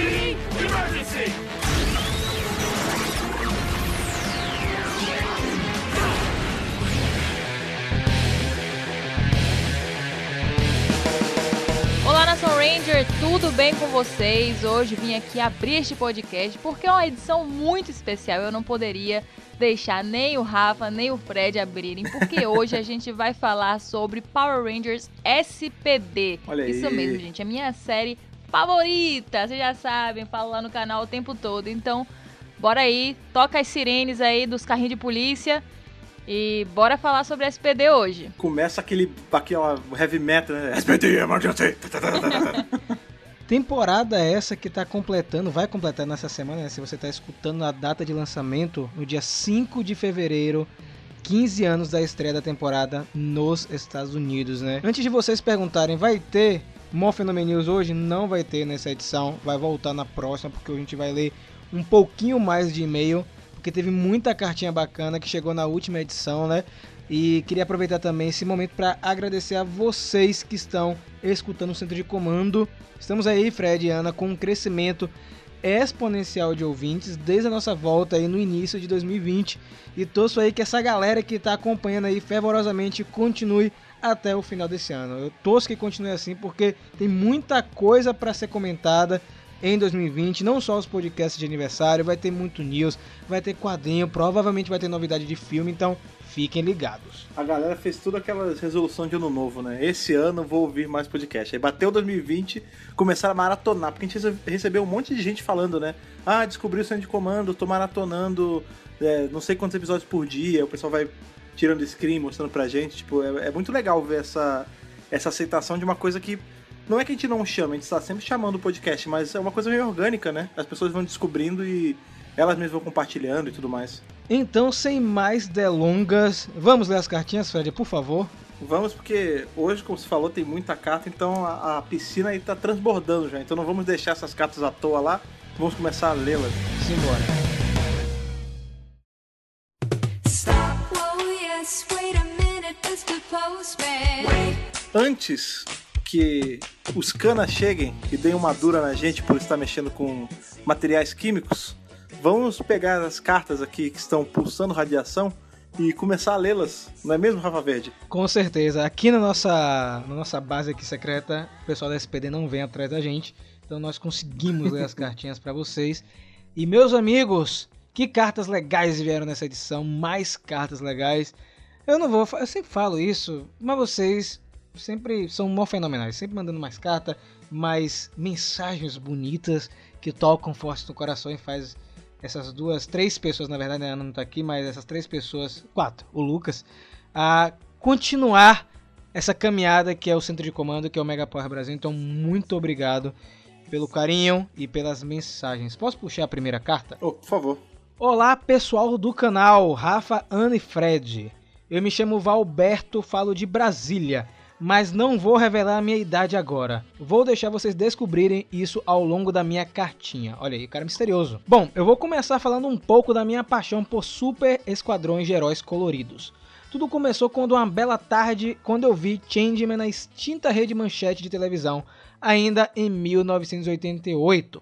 Speeding emergency! Olá, Nação Ranger, tudo bem com vocês? Hoje vim aqui abrir este podcast porque é uma edição muito especial. Eu não poderia deixar nem o Rafa nem o Fred abrirem, porque hoje a gente vai falar sobre Power Rangers SPD. Olha aí. Isso mesmo, gente, a minha série favorita. Vocês já sabem, falo lá no canal o tempo todo. Então, bora aí, toca as sirenes aí dos carrinhos de polícia e bora falar sobre SPD hoje. Começa aquele aquela heavy metal, né? SPD Emergency! Temporada essa que tá completando, vai completar nessa semana, né? Se você tá escutando a data de lançamento, no dia 5 de fevereiro, 15 anos da estreia da temporada nos Estados Unidos, né? Antes de vocês perguntarem, vai ter Morphenomia News hoje? Não vai ter nessa edição, vai voltar na próxima, porque a gente vai ler um pouquinho mais de e-mail, porque teve muita cartinha bacana que chegou na última edição, né? E queria aproveitar também esse momento para agradecer a vocês que estão escutando o Centro de Comando. Estamos aí, Fred e Ana, com um crescimento exponencial de ouvintes desde a nossa volta aí no início de 2020. E torço aí que essa galera que está acompanhando aí fervorosamente continue até o final desse ano. Eu torço que continue assim porque tem muita coisa para ser comentada em 2020, não só os podcasts de aniversário, vai ter muito news, vai ter quadrinho, provavelmente vai ter novidade de filme, então fiquem ligados. A galera fez tudo aquela resolução de ano novo, né? Esse ano vou ouvir mais podcast. Aí bateu 2020, começaram a maratonar, porque a gente recebeu um monte de gente falando, né? Ah, descobri o centro de comando, tô maratonando é, não sei quantos episódios por dia, o pessoal vai tirando screen, mostrando pra gente. Tipo, é, é muito legal ver essa, essa aceitação de uma coisa que não é que a gente não chama, a gente está sempre chamando o podcast, mas é uma coisa meio orgânica, né? As pessoas vão descobrindo e elas mesmas vão compartilhando e tudo mais. Então, sem mais delongas, vamos ler as cartinhas, Fred, por favor. Vamos, porque hoje, como você falou, tem muita carta, então a, a piscina aí tá transbordando já. Então não vamos deixar essas cartas à toa lá, vamos começar a lê-las. Simbora. Antes que os canas cheguem e deem uma dura na gente por estar mexendo com materiais químicos, vamos pegar as cartas aqui que estão pulsando radiação e começar a lê-las, não é mesmo, Rafa Verde? Com certeza. Aqui na nossa, na nossa base aqui secreta, o pessoal da SPD não vem atrás da gente. Então nós conseguimos ler as cartinhas para vocês. E meus amigos, que cartas legais vieram nessa edição, mais cartas legais. Eu não vou, eu sempre falo isso, mas vocês sempre são mó fenomenais, sempre mandando mais carta, mais mensagens bonitas que tocam forte no coração e faz essas duas, três pessoas, na verdade, a Ana não tá aqui, mas essas três pessoas, quatro, o Lucas, a continuar essa caminhada que é o centro de comando, que é o Mega Power Brasil. Então, muito obrigado pelo carinho e pelas mensagens. Posso puxar a primeira carta? Oh, por favor. Olá, pessoal do canal Rafa, Ana e Fred. Eu me chamo Valberto, falo de Brasília, mas não vou revelar a minha idade agora. Vou deixar vocês descobrirem isso ao longo da minha cartinha. Olha aí, cara misterioso. Bom, eu vou começar falando um pouco da minha paixão por super esquadrões de heróis coloridos. Tudo começou quando uma bela tarde, quando eu vi Changeman na extinta rede manchete de televisão, ainda em 1988.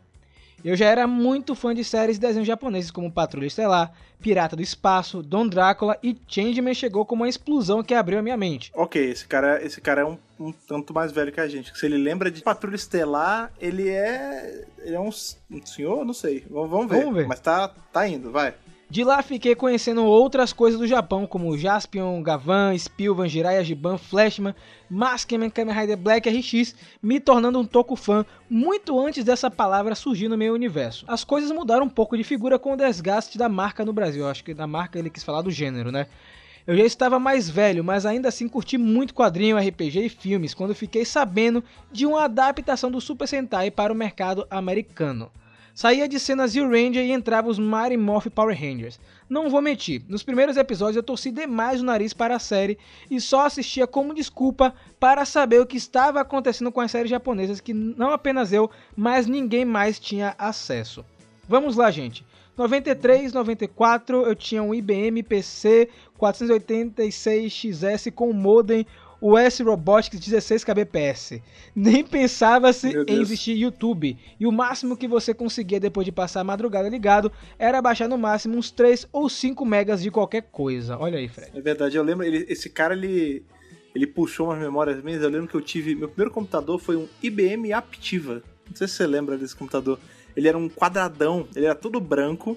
Eu já era muito fã de séries e desenhos japoneses como Patrulha Estelar, Pirata do Espaço, Don Drácula e Changeman chegou como uma explosão que abriu a minha mente. Ok, esse cara, esse cara é um, um tanto mais velho que a gente. Se ele lembra de Patrulha Estelar, ele é. Ele é um, um senhor? Não sei. Vamos, vamos ver. Vamos ver. Mas tá, tá indo, vai. De lá fiquei conhecendo outras coisas do Japão, como Jaspion, Gavan, Spilvan, Jiraiya, Giban, Flashman, Maskman, Kamen Rider Black RX, me tornando um toco fã muito antes dessa palavra surgir no meu universo. As coisas mudaram um pouco de figura com o desgaste da marca no Brasil, acho que da marca ele quis falar do gênero, né? Eu já estava mais velho, mas ainda assim curti muito quadrinho, RPG e filmes quando fiquei sabendo de uma adaptação do Super Sentai para o mercado americano. Saía de cenas Zero Ranger e entrava os Mighty Morph Power Rangers. Não vou mentir, nos primeiros episódios eu torci demais o nariz para a série e só assistia como desculpa para saber o que estava acontecendo com as séries japonesas que não apenas eu, mas ninguém mais tinha acesso. Vamos lá, gente. 93, 94 eu tinha um IBM PC 486XS com modem o S Robotics 16 kbps. Nem pensava-se em existir YouTube. E o máximo que você conseguia depois de passar a madrugada ligado era baixar no máximo uns 3 ou 5 megas de qualquer coisa. Olha aí, Fred. É verdade, eu lembro, ele- esse cara, ele, ele puxou umas memórias minhas, eu lembro que eu tive, meu primeiro computador foi um IBM Aptiva, não sei se você lembra desse computador, ele era um quadradão, ele era todo branco,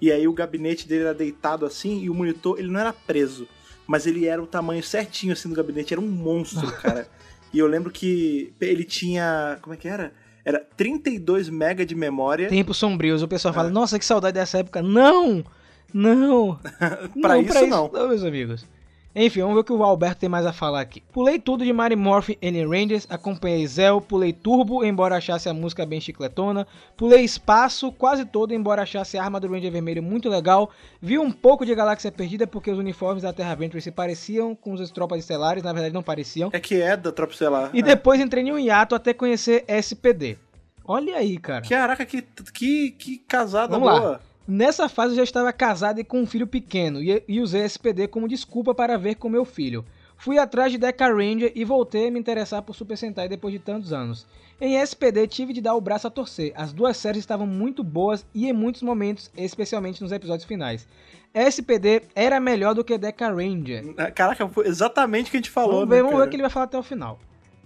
e aí o gabinete dele era deitado assim, e o monitor, ele não era preso, mas ele era o tamanho certinho assim do gabinete, era um monstro, cara. e eu lembro que ele tinha, como é que era? Era 32 MB de memória, Tempos sombrios, o pessoal É. fala, nossa, que saudade dessa época. Não! Não! Pra isso, não. meus amigos. Enfim, vamos ver o que o Alberto tem mais a falar aqui. Pulei tudo de Mary Morphin Alien Rangers, acompanhei Zell, pulei Turbo, embora achasse a música bem chicletona, pulei Espaço quase todo, embora achasse a arma do Ranger Vermelho muito legal, vi um pouco de Galáxia Perdida porque os uniformes da Terra Venture se pareciam com os das tropas estelares, na verdade não pareciam, é que é da Tropa Estelar. e É. depois entrei em um hiato até conhecer SPD. Olha aí, cara. Caraca, que, que, que casada Vamos lá. Nessa fase eu já estava casado e com um filho pequeno e, e usei SPD como desculpa para ver com meu filho. Fui atrás de Deca Ranger e voltei a me interessar por Super Sentai depois de tantos anos. Em SPD tive de dar o braço a torcer. As duas séries estavam muito boas e em muitos momentos, especialmente nos episódios finais. SPD era melhor do que Deca Ranger. Caraca, foi exatamente o que a gente falou, vamos ver, né, vamos ver o que ele vai falar até o final.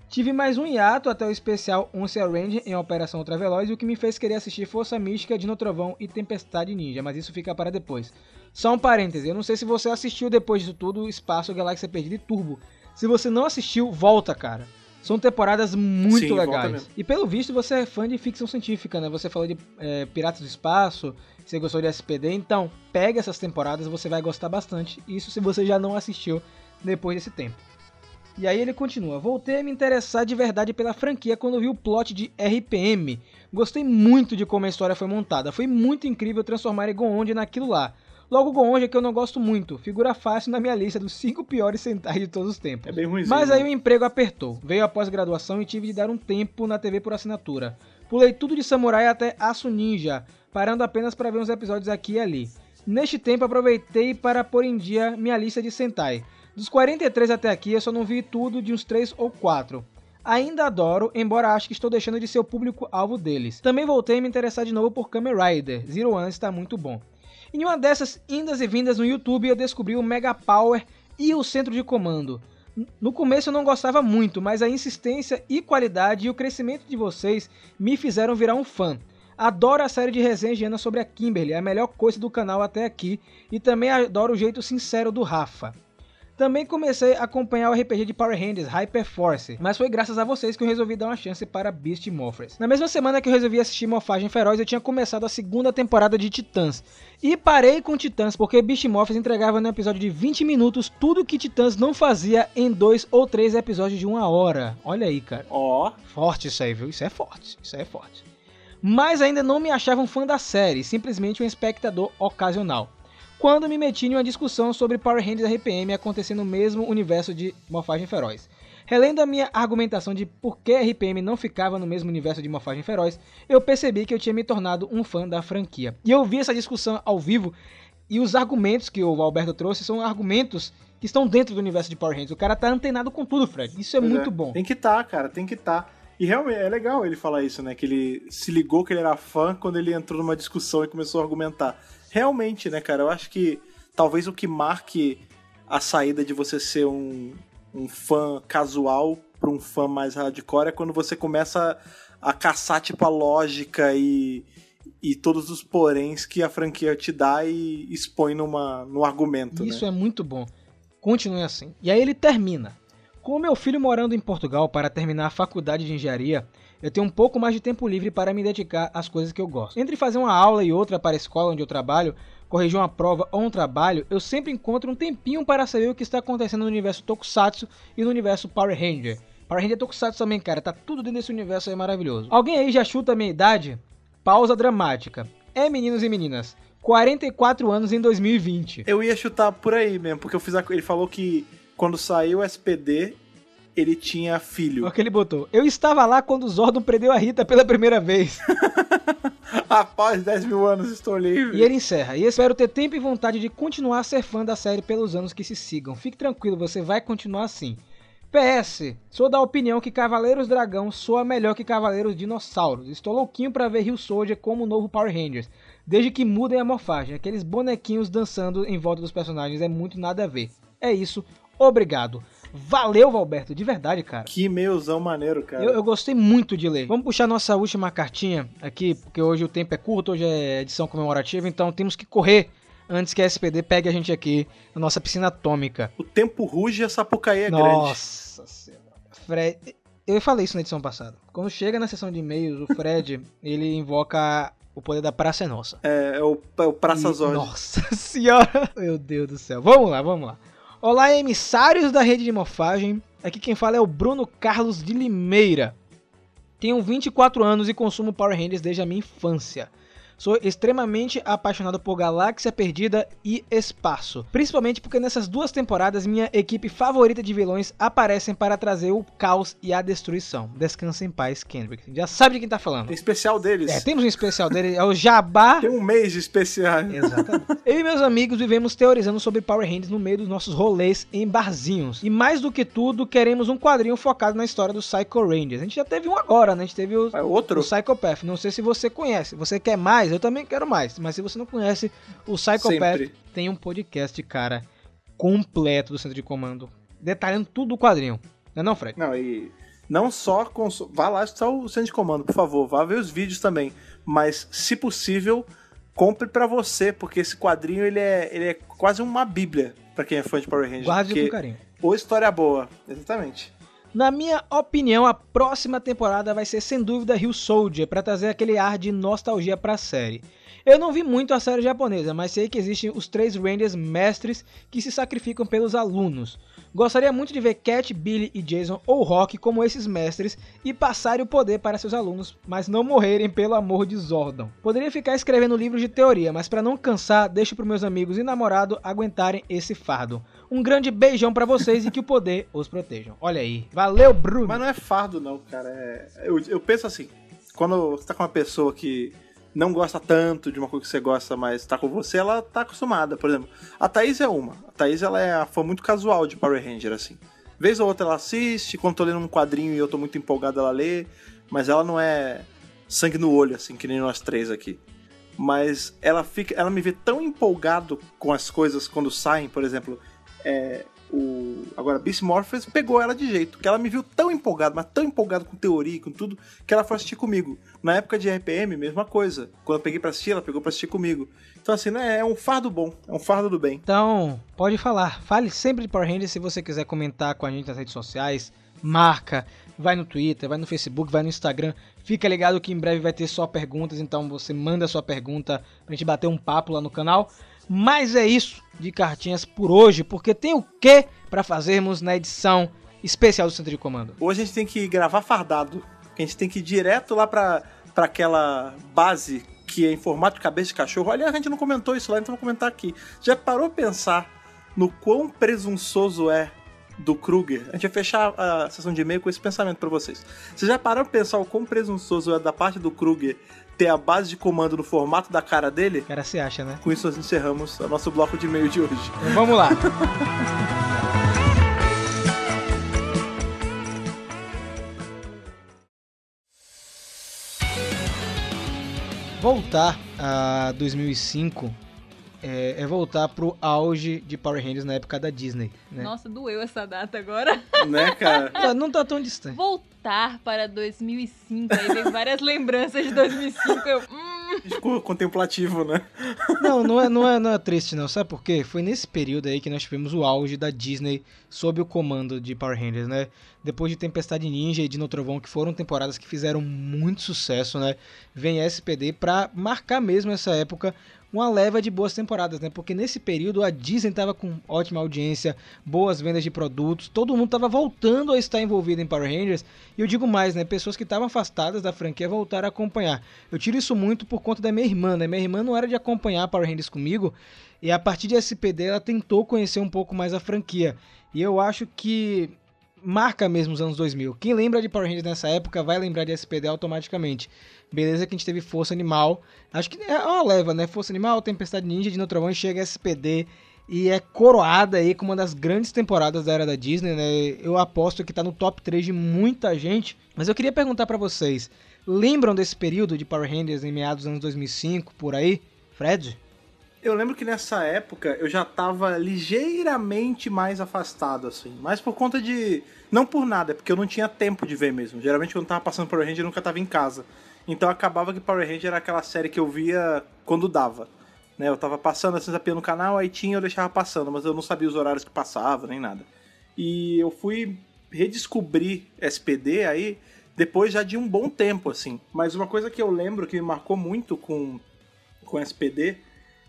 Tive mais um hiato até o especial Once Ranger em Operação Ultraveloz, e o que me fez querer assistir Força Mística, Dino Trovão e Tempestade Ninja, mas isso fica para depois. Só um parêntese, eu não sei se você assistiu depois disso tudo Espaço Galáxia Perdida e Turbo. Se você não assistiu, volta, cara. São temporadas muito Sim, legais. E pelo visto você é fã de ficção científica, né? Você falou de é, Piratas do Espaço, você gostou de SPD, então pega essas temporadas, você vai gostar bastante. Isso se você já não assistiu depois desse tempo. E aí ele continua: Voltei a me interessar de verdade pela franquia quando vi o plot de RPM. Gostei muito de como a história foi montada. Foi muito incrível transformar Goonde naquilo lá. Logo Goonde que eu não gosto muito, figura fácil na minha lista dos 5 piores Sentai de todos os tempos. É bem ruimzinho. Mas aí né? o emprego apertou. Veio a pós-graduação e tive de dar um tempo na TV por assinatura. Pulei tudo de Samurai até Aço Ninja, parando apenas para ver uns episódios aqui e ali. Neste tempo aproveitei para pôr em dia minha lista de Sentai. Dos 43 até aqui eu só não vi tudo de uns 3 ou 4. Ainda adoro, embora acho que estou deixando de ser o público-alvo deles. Também voltei a me interessar de novo por Kamen Rider. Zero One está muito bom. Em uma dessas indas e vindas no YouTube, eu descobri o Mega Power e o Centro de Comando. No começo eu não gostava muito, mas a insistência e qualidade e o crescimento de vocês me fizeram virar um fã. Adoro a série de resenhas de Ana sobre a Kimberly, a melhor coisa do canal até aqui, e também adoro o jeito sincero do Rafa. Também comecei a acompanhar o RPG de Power Rangers Hyper Force, mas foi graças a vocês que eu resolvi dar uma chance para Beast Morphers. Na mesma semana que eu resolvi assistir Morfagem Feroz, eu tinha começado a segunda temporada de Titãs. E parei com Titãs porque Beast Morphers entregava no episódio de 20 minutos tudo que Titãs não fazia em dois ou três episódios de uma hora. Olha aí, cara. Ó, Forte isso aí, viu? Isso é forte. Isso é forte. Mas ainda não me achava um fã da série, simplesmente um espectador ocasional. Quando me meti em uma discussão sobre Power Rangers RPM acontecendo no mesmo universo de Morfagem Feroz. Relendo a minha argumentação de por que RPM não ficava no mesmo universo de Morfagem Feroz, eu percebi que eu tinha me tornado um fã da franquia. E eu vi essa discussão ao vivo e os argumentos que o Alberto trouxe são argumentos que estão dentro do universo de Power Rangers. O cara tá antenado com tudo, Fred. Isso é pois muito bom. Tem que tá, cara, tem que tá. E realmente é legal ele falar isso, né? Que ele se ligou que ele era fã quando ele entrou numa discussão e começou a argumentar. Realmente, né, cara? Eu acho que talvez o que marque a saída de você ser um, um fã casual para um fã mais hardcore é quando você começa a caçar, tipo, a lógica e, e todos os poréns que a franquia te dá e expõe numa, num argumento, Isso né? é muito bom. Continue assim. E aí ele termina. Com meu filho morando em Portugal para terminar a faculdade de engenharia, eu tenho um pouco mais de tempo livre para me dedicar às coisas que eu gosto. Entre fazer uma aula e outra para a escola onde eu trabalho, corrigir uma prova ou um trabalho, eu sempre encontro um tempinho para saber o que está acontecendo no universo Tokusatsu e no universo Power Ranger. Power Ranger Tokusatsu também, cara, tá tudo dentro desse universo aí maravilhoso. Alguém aí já chuta a minha idade? Pausa dramática. É, meninos e meninas, 44 anos em 2020. Eu ia chutar por aí mesmo, porque eu fiz a... ele falou que quando saiu o SPD, ele tinha filho. Olha o que ele botou. Eu estava lá quando o Zordon prendeu a Rita pela primeira vez. Após 10 mil anos estou livre. E ele encerra. E espero ter tempo e vontade de continuar a ser fã da série pelos anos que se sigam. Fique tranquilo, você vai continuar assim. PS, sou da opinião que Cavaleiros Dragão soa melhor que Cavaleiros Dinossauros. Estou louquinho pra ver Rio Soldier como o novo Power Rangers. Desde que mudem a morfagem, aqueles bonequinhos dançando em volta dos personagens é muito nada a ver. É isso, obrigado. Valeu, Valberto, de verdade, cara. Que e-mailzão maneiro, cara. Eu, eu gostei muito de ler. Vamos puxar nossa última cartinha aqui, porque hoje o tempo é curto, hoje é edição comemorativa, então temos que correr antes que a SPD pegue a gente aqui na nossa piscina atômica. O tempo ruge e a Sapucaí é grande. Nossa senhora. Fred. Eu falei isso na edição passada. Quando chega na sessão de e-mails, o Fred, ele invoca o poder da Praça é Nossa. É, é o, é o Praça Zord. Nossa senhora. Meu Deus do céu. Vamos lá, vamos lá. Olá, emissários da rede de morfagem. Aqui quem fala é o Bruno Carlos de Limeira. Tenho 24 anos e consumo Power Rangers desde a minha infância. Sou extremamente apaixonado por Galáxia Perdida e Espaço. Principalmente porque nessas duas temporadas minha equipe favorita de vilões aparecem para trazer o caos e a destruição. Descansa em paz, Kendrick. Já sabe de quem tá falando. Tem especial deles. É, temos um especial dele, é o Jabá Tem um mês de especial. Exatamente. Eu e meus amigos vivemos teorizando sobre Power Rangers no meio dos nossos rolês em barzinhos. E mais do que tudo, queremos um quadrinho focado na história dos Psycho Rangers. A gente já teve um agora, né? A gente teve o, É outro? o Psychopath. Não sei se você conhece. Você quer mais? Eu também quero mais. Mas se você não conhece o Psychopath, Sempre. tem um podcast, cara, completo do Centro de Comando. Detalhando tudo do quadrinho. Não é não, Fred? Não, e não só consu... vá lá escutar o centro de comando, por favor, vá ver os vídeos também, mas se possível, compre pra você, porque esse quadrinho ele é, ele é quase uma bíblia pra quem é fã de Power Rangers, Guarde com carinho. ou história boa, exatamente. Na minha opinião, a próxima temporada vai ser sem dúvida Rio Soldier, para trazer aquele ar de nostalgia para a série. Eu não vi muito a série japonesa, mas sei que existem os três Rangers mestres que se sacrificam pelos alunos. Gostaria muito de ver Cat, Billy e Jason ou Rock como esses mestres e passarem o poder para seus alunos, mas não morrerem pelo amor de Zordon. Poderia ficar escrevendo livros de teoria, mas para não cansar, deixo para meus amigos e namorado aguentarem esse fardo. Um grande beijão para vocês e que o poder os protejam. Olha aí. Valeu, Bruno. Mas não é fardo não, cara, é... eu, eu penso assim, quando você tá com uma pessoa que não gosta tanto de uma coisa que você gosta, mas tá com você, ela tá acostumada. Por exemplo, a Thaís é uma. A Thaís ela é a fã muito casual de Power Ranger, assim. Vez ou outra ela assiste, quando tô lendo um quadrinho e eu tô muito empolgado, ela lê, mas ela não é sangue no olho, assim, que nem nós três aqui. Mas ela fica. Ela me vê tão empolgado com as coisas quando saem, por exemplo. É, o agora Beast Morphers pegou ela de jeito, que ela me viu tão empolgado, mas tão empolgado com teoria e com tudo, que ela foi assistir comigo. Na época de RPM, mesma coisa. Quando eu peguei pra assistir, ela pegou pra assistir comigo. Então assim, né, é um fardo bom, é um fardo do bem. Então, pode falar. Fale sempre de Power Rangers se você quiser comentar com a gente nas redes sociais. Marca, vai no Twitter, vai no Facebook, vai no Instagram. Fica ligado que em breve vai ter só perguntas, então você manda sua pergunta pra gente bater um papo lá no canal. Mas é isso de cartinhas por hoje, porque tem o que para fazermos na edição especial do Centro de Comando. Hoje a gente tem que gravar fardado, a gente tem que ir direto lá pra aquela base que é em formato de cabeça de cachorro. Aliás, a gente não comentou isso lá, então vou comentar aqui. Já parou pensar no quão presunçoso é do Kruger? A gente vai fechar a sessão de e-mail com esse pensamento pra vocês. Você já parou pensar o quão presunçoso é da parte do Kruger ter a base de comando no formato da cara dele? Cara, você acha, né? Com isso nós encerramos o nosso bloco de e-mail de hoje. Então vamos lá. Voltar a 2005 é, é voltar pro auge de Power Rangers na época da Disney, né? Nossa, doeu essa data agora. né, cara? Não tá tão distante. Voltar para 2005, aí vem várias lembranças de 2005. Eu, hum, Ficou contemplativo, né? Não, não é, não, é, não é triste não, sabe por quê? Foi nesse período aí que nós tivemos o auge da Disney sob o comando de Power Rangers, né? Depois de Tempestade Ninja e Dino Trovão, que foram temporadas que fizeram muito sucesso, né? Vem SPD pra marcar mesmo essa época uma leva de boas temporadas, né? Porque nesse período a Disney tava com ótima audiência, boas vendas de produtos, todo mundo tava voltando a estar envolvido em Power Rangers. E eu digo mais, né? Pessoas que estavam afastadas da franquia voltaram a acompanhar. Eu tiro isso muito por conta da minha irmã, né? Minha irmã não era de acompanhar Power Rangers comigo, e a partir de SPD ela tentou conhecer um pouco mais a franquia. E eu acho que marca mesmo os anos 2000. Quem lembra de Power Rangers nessa época vai lembrar de SPD automaticamente. Beleza que a gente teve Força Animal. Acho que é uma leva, né? Força Animal, Tempestade Ninja, Dino Trovão e chega SPD. e é coroada aí como uma das grandes temporadas da era da Disney, né? Eu aposto que tá no top 3 de muita gente. Mas eu queria perguntar pra vocês, lembram desse período de Power Rangers em meados dos anos 2005, por aí? Fred? Eu lembro que nessa época eu já tava ligeiramente mais afastado, assim. Mas por conta de. Não por nada, é porque eu não tinha tempo de ver mesmo. Geralmente quando tava passando Power Ranger eu nunca tava em casa. Então acabava que Power Ranger era aquela série que eu via quando dava. Né? Eu tava passando assim, zapia no canal, aí tinha eu deixava passando, mas eu não sabia os horários que passava, nem nada. E eu fui redescobrir SPD aí depois já de um bom tempo, assim. Mas uma coisa que eu lembro que me marcou muito com, com SPD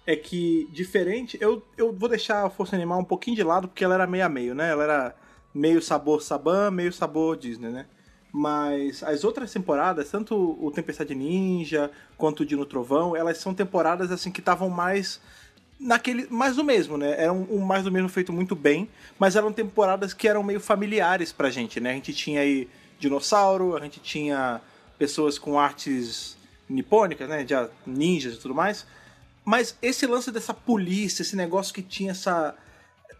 é que, diferente, eu, eu vou deixar a Força Animal um pouquinho de lado, porque ela era meio a meio, né? Ela era meio sabor Saban, meio sabor Disney, né? Mas as outras temporadas, tanto o Tempestade Ninja quanto o Dino Trovão, elas são temporadas assim que estavam mais naquele mais do mesmo, né? Era um, um mais do mesmo feito muito bem, mas eram temporadas que eram meio familiares pra gente, né? A gente tinha aí dinossauro, a gente tinha pessoas com artes nipônicas, né? De ninjas e tudo mais. Mas esse lance dessa polícia, esse negócio que tinha essa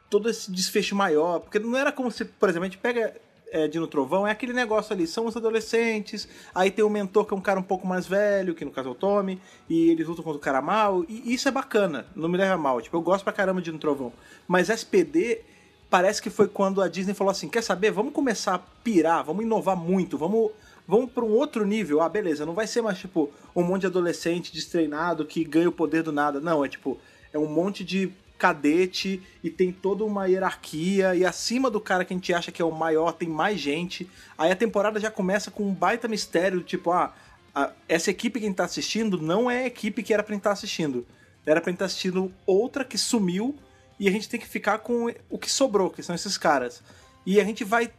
todo esse desfecho maior, porque não era como se, por exemplo, a gente pega é, Dino Trovão, é aquele negócio ali, são os adolescentes, aí tem o mentor que é um cara um pouco mais velho, que no caso é o Tommy, e eles lutam contra o cara mal, e isso é bacana, não me leva mal, tipo, eu gosto pra caramba de Dino Trovão. Mas SPD parece que foi quando a Disney falou assim, quer saber, vamos começar a pirar, vamos inovar muito, vamos vamos para um outro nível. Ah, beleza, não vai ser mais tipo um monte de adolescente destreinado que ganha o poder do nada. Não, é tipo, é um monte de cadete e tem toda uma hierarquia e acima do cara que a gente acha que é o maior tem mais gente. Aí a temporada já começa com um baita mistério, tipo, ah, a- essa equipe que a gente tá assistindo não é a equipe que era pra gente estar assistindo. Era pra gente estar assistindo outra que sumiu e a gente tem que ficar com o que sobrou, que são esses caras. E a gente vai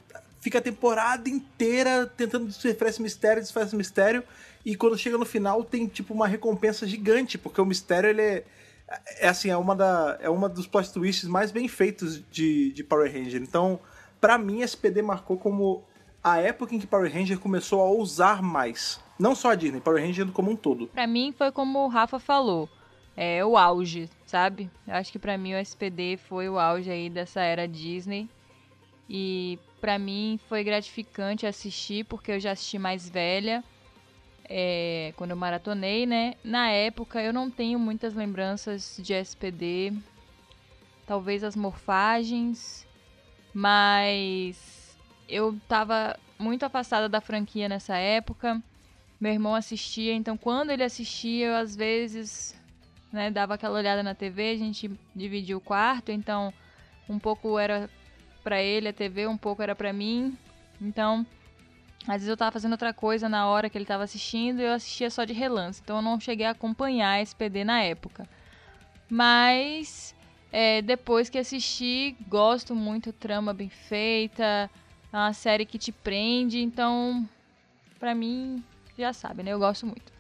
fica a temporada inteira tentando desfazer esse mistério, desfazer esse mistério, e quando chega no final tem tipo uma recompensa gigante, porque o mistério ele é, é assim, é uma, da, é uma dos plot twists mais bem feitos de, de Power Ranger. Então, pra mim, SPD marcou como a época em que Power Ranger começou a ousar mais. Não só a Disney, Power Ranger como um todo. Pra mim foi como o Rafa falou, é o auge, sabe? Eu acho que pra mim o SPD foi o auge aí dessa era Disney. E pra mim foi gratificante assistir, porque eu já assisti mais velha, é, quando eu maratonei, né? Na época eu não tenho muitas lembranças de SPD, talvez as morfagens, mas eu tava muito afastada da franquia nessa época. Meu irmão assistia, então quando ele assistia, eu às vezes né, dava aquela olhada na TV, a gente dividia o quarto, então um pouco era pra ele a TV, um pouco era pra mim. Então, às vezes eu tava fazendo outra coisa na hora que ele tava assistindo e eu assistia só de relance. Então eu não cheguei a acompanhar a SPD na época. Mas é, depois que assisti, gosto muito, trama bem feita, é uma série que te prende, então pra mim, já sabe, né? Eu gosto muito.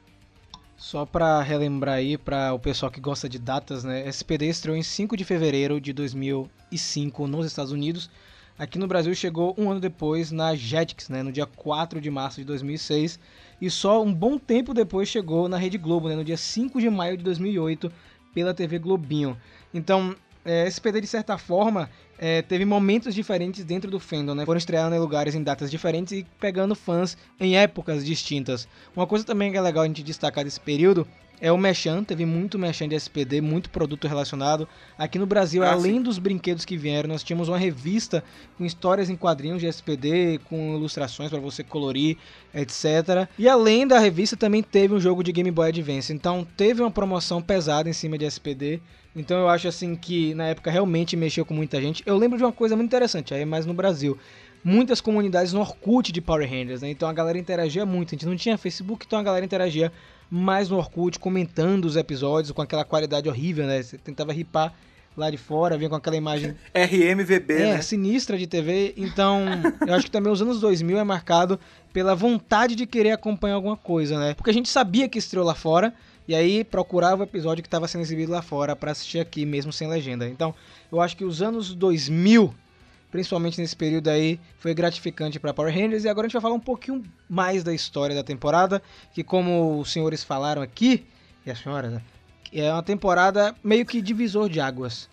Só pra relembrar aí, pra o pessoal que gosta de datas, né? SPD estreou em 5 de fevereiro de 2005 nos Estados Unidos. Aqui no Brasil chegou um ano depois na Jetix, né? No dia 4 de março de 2006. E só um bom tempo depois chegou na Rede Globo, né? No dia 5 de maio de 2008, pela TV Globinho. Então, é, SPD, de certa forma, é, teve momentos diferentes dentro do fandom, né? Foram estreando em lugares em datas diferentes e pegando fãs em épocas distintas. Uma coisa também que é legal a gente destacar desse período é o Mechan, teve muito Mechan de SPD, muito produto relacionado. Aqui no Brasil, Ah, além sim. dos brinquedos que vieram, nós tínhamos uma revista com histórias em quadrinhos de SPD, com ilustrações para você colorir, etc. E além da revista, também teve um jogo de Game Boy Advance. Então, teve uma promoção pesada em cima de SPD. Então, eu acho assim que na época realmente mexeu com muita gente. Eu lembro de uma coisa muito interessante, aí mais no Brasil. Muitas comunidades no Orkut de Power Rangers, né? Então a galera interagia muito. A gente não tinha Facebook, então a galera interagia mais no Orkut, comentando os episódios com aquela qualidade horrível, né? Você tentava ripar lá de fora, vinha com aquela imagem RMVB, é, né? sinistra de TV. Então, eu acho que também os anos 2000 é marcado pela vontade de querer acompanhar alguma coisa, né? Porque a gente sabia que estreou lá fora e aí procurava o episódio que estava sendo exibido lá fora para assistir aqui mesmo sem legenda. Então, eu acho que os anos 2000, principalmente nesse período aí, foi gratificante para Power Rangers e agora a gente vai falar um pouquinho mais da história da temporada, que como os senhores falaram aqui, e a senhora, né? É uma temporada meio que divisor de águas.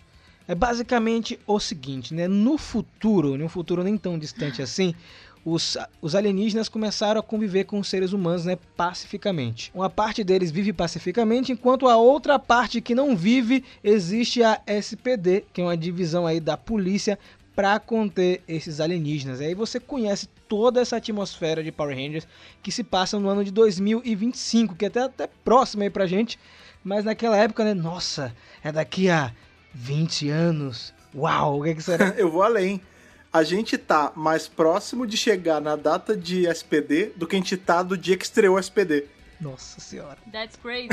É basicamente o seguinte, né? No futuro, num futuro nem tão distante assim, os, os alienígenas começaram a conviver com os seres humanos, né, pacificamente. Uma parte deles vive pacificamente, enquanto a outra parte que não vive existe a SPD, que é uma divisão aí da polícia para conter esses alienígenas. Aí você conhece toda essa atmosfera de Power Rangers que se passa no ano de 2025, que é até, até próximo aí pra gente, mas naquela época, né, nossa, é daqui a 20 anos. Uau, o que, que será? Eu vou além. A gente tá mais próximo de chegar na data de SPD do que a gente tá do dia que estreou o SPD, Nossa senhora. That's crazy.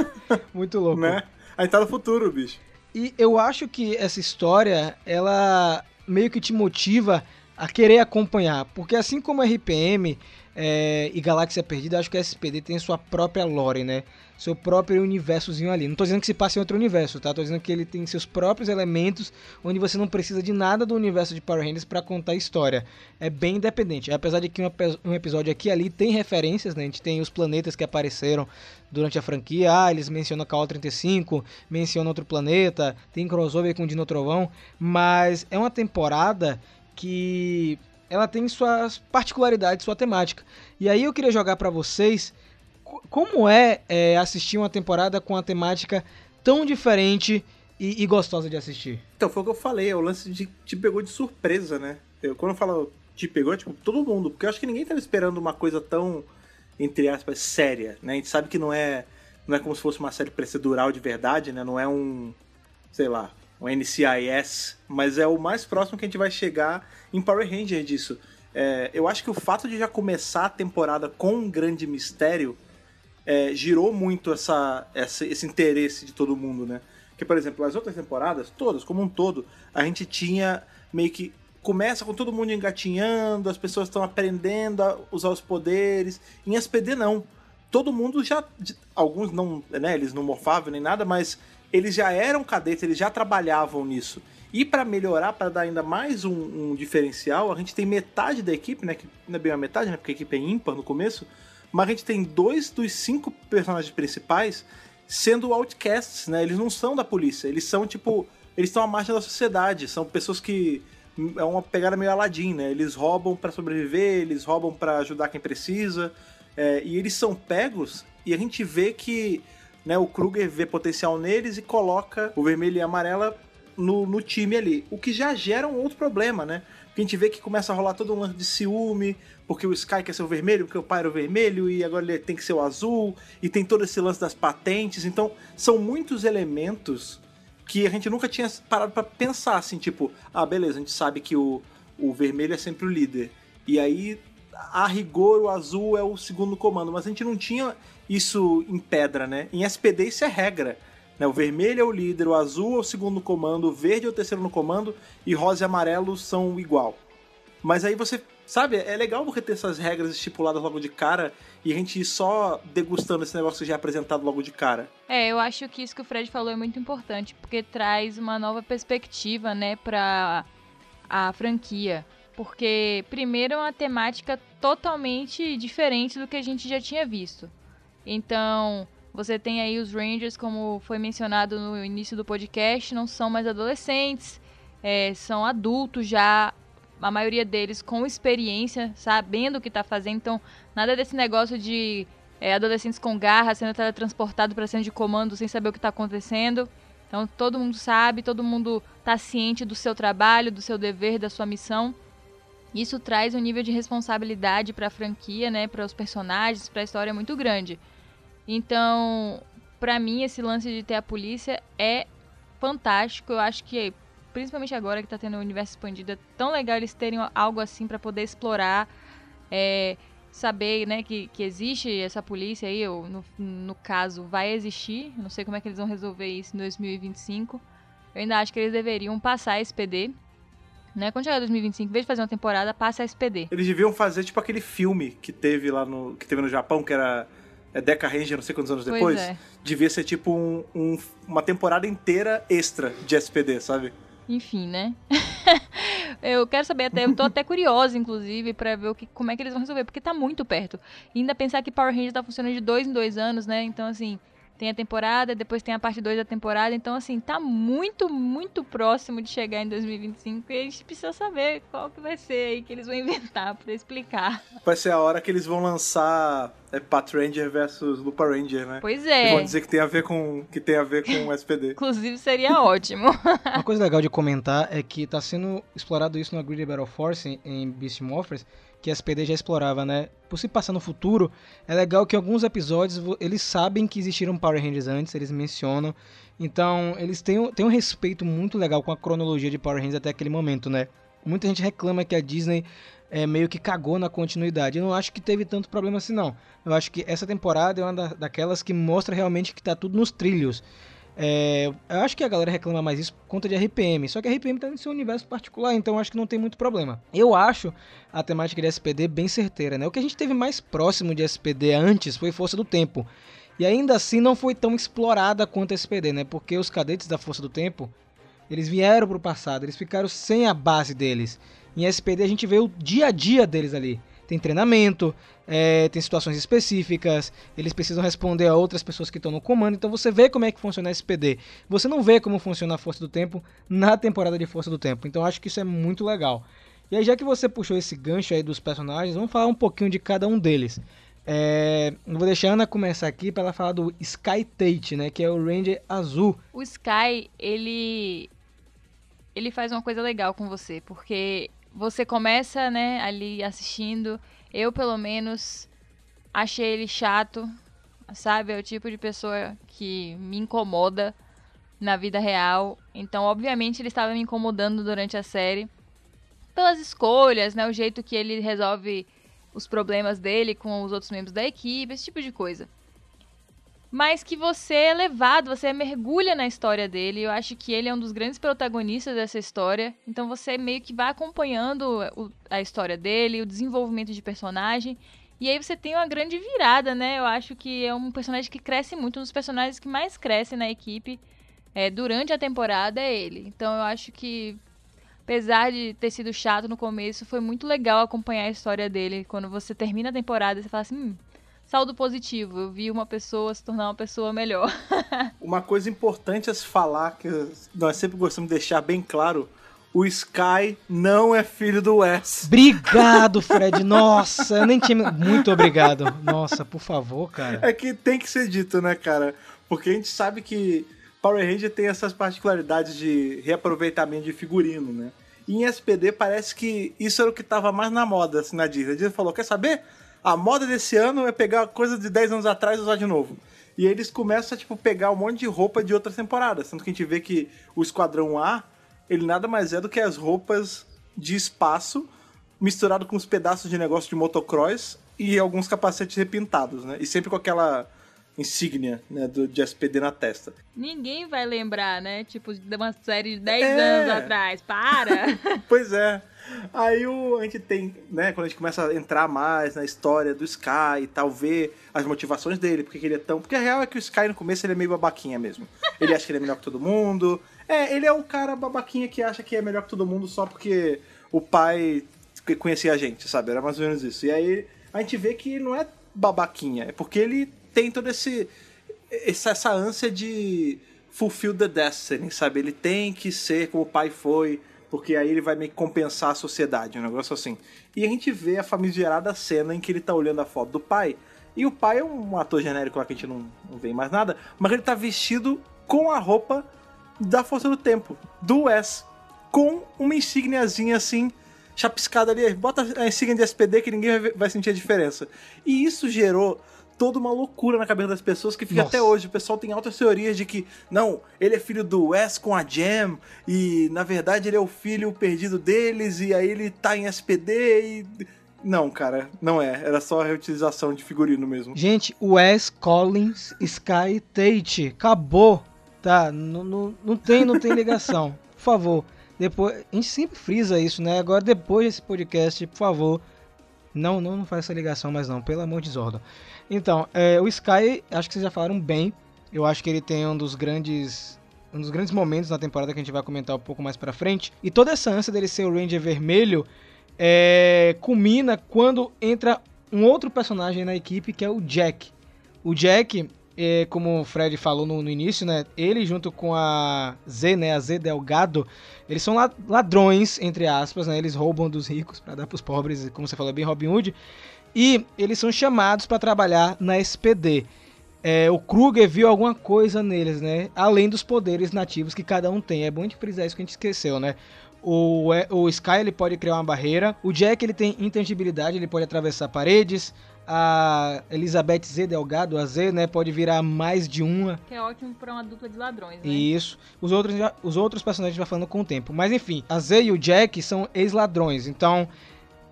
Muito louco. né? A gente tá no futuro, bicho. E eu acho que essa história, ela meio que te motiva a querer acompanhar. Porque assim como RPM é, e Galáxia Perdida, acho que a SPD tem sua própria lore, né? Seu próprio universozinho ali. Não tô dizendo que se passa em outro universo, tá? Tô dizendo que ele tem seus próprios elementos, onde você não precisa de nada do universo de Power Rangers para contar a história. É bem independente. Apesar de que um, epi- episódio aqui e ali tem referências, né? A gente tem os planetas que apareceram durante a franquia. Ah, eles mencionam KO 35, mencionam outro planeta, tem crossover com Dino Trovão, mas é uma temporada que ela tem suas particularidades, sua temática. E aí eu queria jogar pra vocês co- como é, é, assistir uma temporada com uma temática tão diferente e, e gostosa de assistir. Então, foi o que eu falei, é o lance de te pegou de surpresa, né? Eu, quando eu falo te pegou, é tipo, todo mundo, porque eu acho que ninguém tava esperando uma coisa tão, entre aspas, séria, né? A gente sabe que não é, não é como se fosse uma série procedural de verdade, né? Não é um, sei lá, um NCIS, mas é o mais próximo que a gente vai chegar em Power Ranger disso. É, eu acho que o fato de já começar a temporada com um grande mistério é, girou muito essa, essa- esse interesse de todo mundo, né? Porque, por exemplo, as outras temporadas, todas, como um todo, a gente tinha meio que. Começa com todo mundo engatinhando, as pessoas estão aprendendo a usar os poderes. Em SPD, não. Todo mundo já. Alguns não. Né, eles não morfavam nem nada, mas eles já eram cadetes, eles já trabalhavam nisso. E para melhorar, para dar ainda mais um, um diferencial, a gente tem metade da equipe, né? Que não é bem a metade, né? Porque a equipe é ímpar no começo. Mas a gente tem dois dos cinco personagens principais sendo outcasts, né? Eles não são da polícia, eles são tipo. Eles estão à margem da sociedade, são pessoas que. É uma pegada meio Aladdin, né? Eles roubam pra sobreviver, eles roubam pra ajudar quem precisa. é, e eles são pegos e a gente vê que né, o Kruger vê potencial neles e coloca o vermelho e amarela no, no time ali. O que já gera um outro problema, né? Porque a gente vê que começa a rolar todo um lance de ciúme, porque o Sky quer ser o vermelho, porque o pai era o vermelho, e agora ele tem que ser o azul, e tem todo esse lance das patentes. Então, são muitos elementos que a gente nunca tinha parado pra pensar, assim, tipo, ah, beleza, a gente sabe que o, o vermelho é sempre o líder. E aí, a rigor, o azul é o segundo comando, mas a gente não tinha isso em pedra, né? Em SPD isso é regra. Né? O vermelho é o líder, o azul é o segundo comando, o verde é o terceiro no comando e rosa e amarelo são igual. Mas aí você, sabe, é legal você ter essas regras estipuladas logo de cara e a gente ir só degustando esse negócio já apresentado logo de cara. É, eu acho que isso que o Fred falou é muito importante, porque traz uma nova perspectiva, né, pra a franquia. Porque, primeiro, é uma temática totalmente diferente do que a gente já tinha visto. Então, você tem aí os Rangers, como foi mencionado no início do podcast, não são mais adolescentes, é, são adultos já, a maioria deles com experiência, sabendo o que tá fazendo. Então, nada desse negócio de é, adolescentes com garra sendo teletransportado para centro de comando sem saber o que está acontecendo. Então todo mundo sabe, todo mundo está ciente do seu trabalho, do seu dever, da sua missão. Isso traz um nível de responsabilidade para a franquia, né, para os personagens, para a história muito grande. Então, para mim esse lance de ter a polícia é fantástico. Eu acho que principalmente agora que tá tendo o universo expandido, é tão legal eles terem algo assim para poder explorar, é, saber, né, que, que existe essa polícia aí, ou no, no caso vai existir. Não sei como é que eles vão resolver isso em 2025. Eu ainda acho que eles deveriam passar a SPD. Né? Quando chegar 2025, em vez de fazer uma temporada, passa a SPD. Eles deviam fazer tipo aquele filme que teve lá no. que teve no Japão, que era. É Deca Ranger, não sei quantos anos Pois depois. é. Devia ser tipo um- um- uma temporada inteira extra de SPD, sabe? Enfim, né? eu quero saber até, eu tô até curiosa, inclusive, pra ver o que, como é que eles vão resolver, porque tá muito perto. E ainda pensar que Power Rangers tá funcionando de dois em dois anos, né? Então, assim, tem a temporada, depois tem a parte 2 da temporada. Então, assim, tá muito, muito próximo de chegar em 2025 e a gente precisa saber qual que vai ser aí que eles vão inventar pra explicar. Vai ser a hora que eles vão lançar é, Pat Ranger versus Lupa Ranger, né? Pois E vão é. dizer que tem a ver com que tem a ver com o SPD. Inclusive, seria ótimo. Uma coisa legal de comentar é que tá sendo explorado isso no Grid Battle Force em, em Beast Morphers, que a SPD já explorava, né? Por se passar no futuro, é legal que alguns episódios eles sabem que existiram Power Rangers antes, eles mencionam. Então, eles têm, um- têm um respeito muito legal com a cronologia de Power Rangers até aquele momento, né? Muita gente reclama que a Disney é, meio que cagou na continuidade. Eu não acho que teve tanto problema assim, não. Eu acho que essa temporada é uma da- daquelas que mostra realmente que tá tudo nos trilhos. É, eu acho que a galera reclama mais isso por conta de RPM, só que RPM tá no seu universo particular, então acho que não tem muito problema. Eu acho a temática de SPD bem certeira, né? O que a gente teve mais próximo de SPD antes foi Força do Tempo. E ainda assim não foi tão explorada quanto a SPD, né? Porque os cadetes da Força do Tempo, eles vieram pro passado, eles ficaram sem a base deles. Em SPD a gente vê o dia a dia deles ali. Tem treinamento, é, tem situações específicas, eles precisam responder a outras pessoas que estão no comando, então você vê como é que funciona a SPD. Você não vê como funciona a Força do Tempo na temporada de Força do Tempo, então acho que isso é muito legal. E aí, já que você puxou esse gancho aí dos personagens, vamos falar um pouquinho de cada um deles. É, vou deixar a Ana começar aqui para ela falar do Sky Tate, né, que é o Ranger azul. O Sky, ele ele faz uma coisa legal com você, porque você começa, né, ali assistindo, eu pelo menos achei ele chato, sabe? É o tipo de pessoa que me incomoda na vida real. Então, obviamente, ele estava me incomodando durante a série pelas escolhas, né, o jeito que ele resolve os problemas dele com os outros membros da equipe, esse tipo de coisa mas que você é levado, você mergulha na história dele. Eu acho que ele é um dos grandes protagonistas dessa história. Então você meio que vai acompanhando a história dele, o desenvolvimento de personagem. E aí você tem uma grande virada, né? Eu acho que é um personagem que cresce muito, um dos personagens que mais cresce na equipe é, durante a temporada é ele. Então eu acho que, apesar de ter sido chato no começo, foi muito legal acompanhar a história dele. Quando você termina a temporada, você fala assim, hum, saldo positivo. Eu vi uma pessoa se tornar uma pessoa melhor. Uma coisa importante a se falar, que nós sempre gostamos de deixar bem claro, o Sky não é filho do Wes. Obrigado, Fred. Nossa, eu nem tinha. Muito obrigado. Nossa, por favor, cara. É que tem que ser dito, né, cara? Porque a gente sabe que Power Ranger tem essas particularidades de reaproveitamento de figurino, né? E em SPD parece que isso era o que tava mais na moda, assim, na Disney. A Disney falou, quer saber? A moda desse ano é pegar coisa de 10 anos atrás e usar de novo. E aí eles começam a, tipo, pegar um monte de roupa de outras temporadas. Tanto que a gente vê que o Esquadrão A, ele nada mais é do que as roupas de espaço misturado com os pedaços de negócio de motocross e alguns capacetes repintados, né? E sempre com aquela insígnia, né, do, de SPD na testa. Ninguém vai lembrar, né? Tipo, de uma série de 10 É. anos atrás. Para! Pois é. Aí o, a gente tem, né, quando a gente começa a entrar mais na história do Sky e tal, ver as motivações dele, porque que ele é tão. Porque a real é que o Sky no começo ele é meio babaquinha mesmo. Ele acha que ele é melhor que todo mundo. É, ele é o cara babaquinha que acha que é melhor que todo mundo só porque o pai conhecia a gente, sabe? Era mais ou menos isso. E aí a gente vê que ele não é babaquinha, é porque ele tem todo esse. essa, essa ânsia de fulfill the destiny, sabe? Ele tem que ser como o pai foi, porque aí ele vai meio que compensar a sociedade, um negócio assim. E a gente vê a famigerada cena em que ele tá olhando a foto do pai, e o pai é um ator genérico lá que a gente não, não vê mais nada, mas ele tá vestido com a roupa da Força do Tempo, do Wes, com uma insígniazinha assim, chapiscada ali, bota a insígnia de SPD que ninguém vai, vai sentir a diferença. E isso gerou toda uma loucura na cabeça das pessoas que fica Nossa. até hoje. O pessoal tem altas teorias de que, não, ele é filho do Wes com a Jam, e na verdade ele é o filho perdido deles, e aí ele tá em SPD e. Não, cara, não é. Era só a reutilização de figurino mesmo. Gente, Wes Collins Sky Tate. Acabou. Tá? Não, não, não tem, não tem ligação. Por favor. Depois, a gente sempre frisa isso, né? Agora, depois desse podcast, por favor, não, não, não faz essa ligação mais não, pelo amor de Zordon. Então, é, o Sky, acho que vocês já falaram bem. Eu acho que ele tem um dos grandes um dos grandes momentos na temporada que a gente vai comentar um pouco mais pra frente. E toda essa ânsia dele ser o Ranger vermelho é, culmina quando entra um outro personagem na equipe que é o Jack. O Jack, é, como o Fred falou no, no início, né? Ele junto com a Z, né? A Z Delgado, eles são la- ladrões, entre aspas, né? Eles roubam dos ricos para dar pros pobres, como você falou, bem Robin Hood. E eles são chamados para trabalhar na SPD. É, o Kruger viu alguma coisa neles, né? Além dos poderes nativos que cada um tem. É bom gente frisar isso que a gente esqueceu, né? O, é, o Sky ele pode criar uma barreira. O Jack ele tem intangibilidade, ele pode atravessar paredes. A Elizabeth Z Delgado, a Z, né, pode virar mais de uma. Que é ótimo pra uma dupla de ladrões, né? Isso. Os outros, os outros personagens vai falando com o tempo. Mas enfim, a Z e o Jack são ex-ladrões. Então,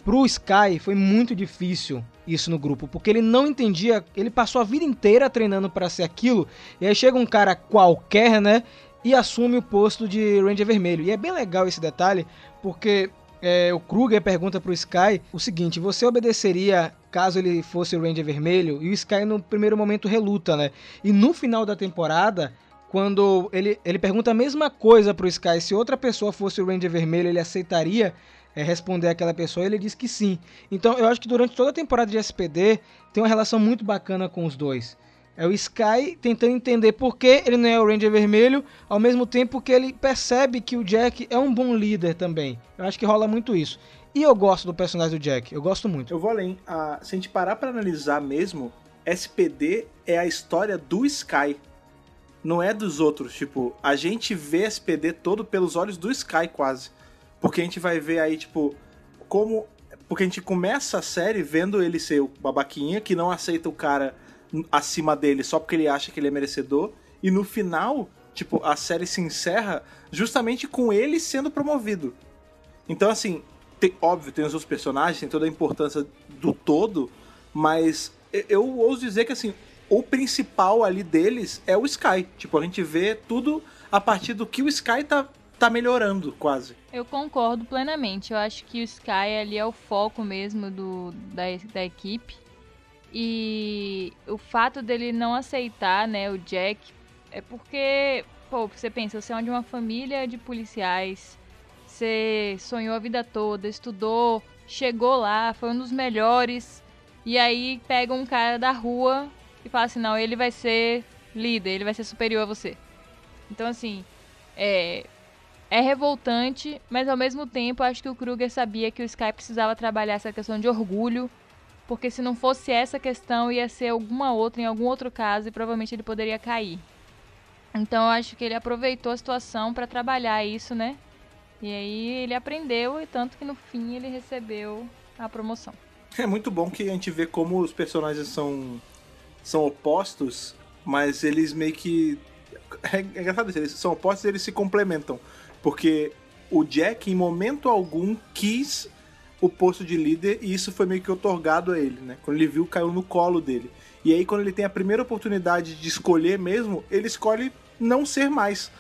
pro Sky foi muito difícil isso no grupo, porque ele não entendia, ele passou a vida inteira treinando para ser aquilo, e aí chega um cara qualquer, né, e assume o posto de Ranger Vermelho. E é bem legal esse detalhe, porque é, o Kruger pergunta pro Sky o seguinte: você obedeceria caso ele fosse o Ranger Vermelho? E o Sky no primeiro momento reluta, né? E no final da temporada, quando ele, ele pergunta a mesma coisa pro Sky, se outra pessoa fosse o Ranger Vermelho, ele aceitaria é, responder aquela pessoa? Ele diz que sim. Então eu acho que durante toda a temporada de SPD tem uma relação muito bacana com os dois. É o Sky tentando entender por que ele não é o Ranger Vermelho, ao mesmo tempo que ele percebe que o Jack é um bom líder também. Eu acho que rola muito isso. E eu gosto do personagem do Jack, eu gosto muito. Eu vou além. Ah, se a gente parar pra analisar mesmo, SPD é a história do Sky. Não é dos outros. Tipo, a gente vê SPD todo pelos olhos do Sky, quase. Porque a gente vai ver aí, tipo, como. Porque a gente começa a série vendo ele ser o babaquinha que não aceita o cara acima dele só porque ele acha que ele é merecedor. E no final, tipo, a série se encerra justamente com ele sendo promovido. Então, assim, tem- óbvio, tem os outros personagens, tem toda a importância do todo, mas eu, eu ouso dizer que, assim, o principal ali deles é o Sky. Tipo, a gente vê tudo a partir do que o Sky tá, tá melhorando, quase. Eu concordo plenamente. Eu acho que o Sky ali é o foco mesmo do, da, da equipe. E o fato dele não aceitar, né, o Jack, é porque, pô, você pensa, você é de uma família de policiais, você sonhou a vida toda, estudou, chegou lá, foi um dos melhores, e aí pega um cara da rua e fala assim, não, ele vai ser líder, ele vai ser superior a você. Então, assim, é, é revoltante, mas ao mesmo tempo acho que o Kruger sabia que o Sky precisava trabalhar essa questão de orgulho, porque se não fosse essa questão ia ser alguma outra em algum outro caso e provavelmente ele poderia cair. Então eu acho que ele aproveitou a situação para trabalhar isso, né? E aí ele aprendeu e tanto que no fim ele recebeu a promoção. É muito bom que a gente vê como os personagens são, são opostos, mas eles meio que. É é engraçado isso, eles são opostos e eles se complementam. Porque o Jack, em momento algum, quis o posto de líder e isso foi meio que otorgado a ele, né? Quando ele viu, caiu no colo dele. E aí, quando ele tem a primeira oportunidade de escolher mesmo, ele escolhe não ser mais.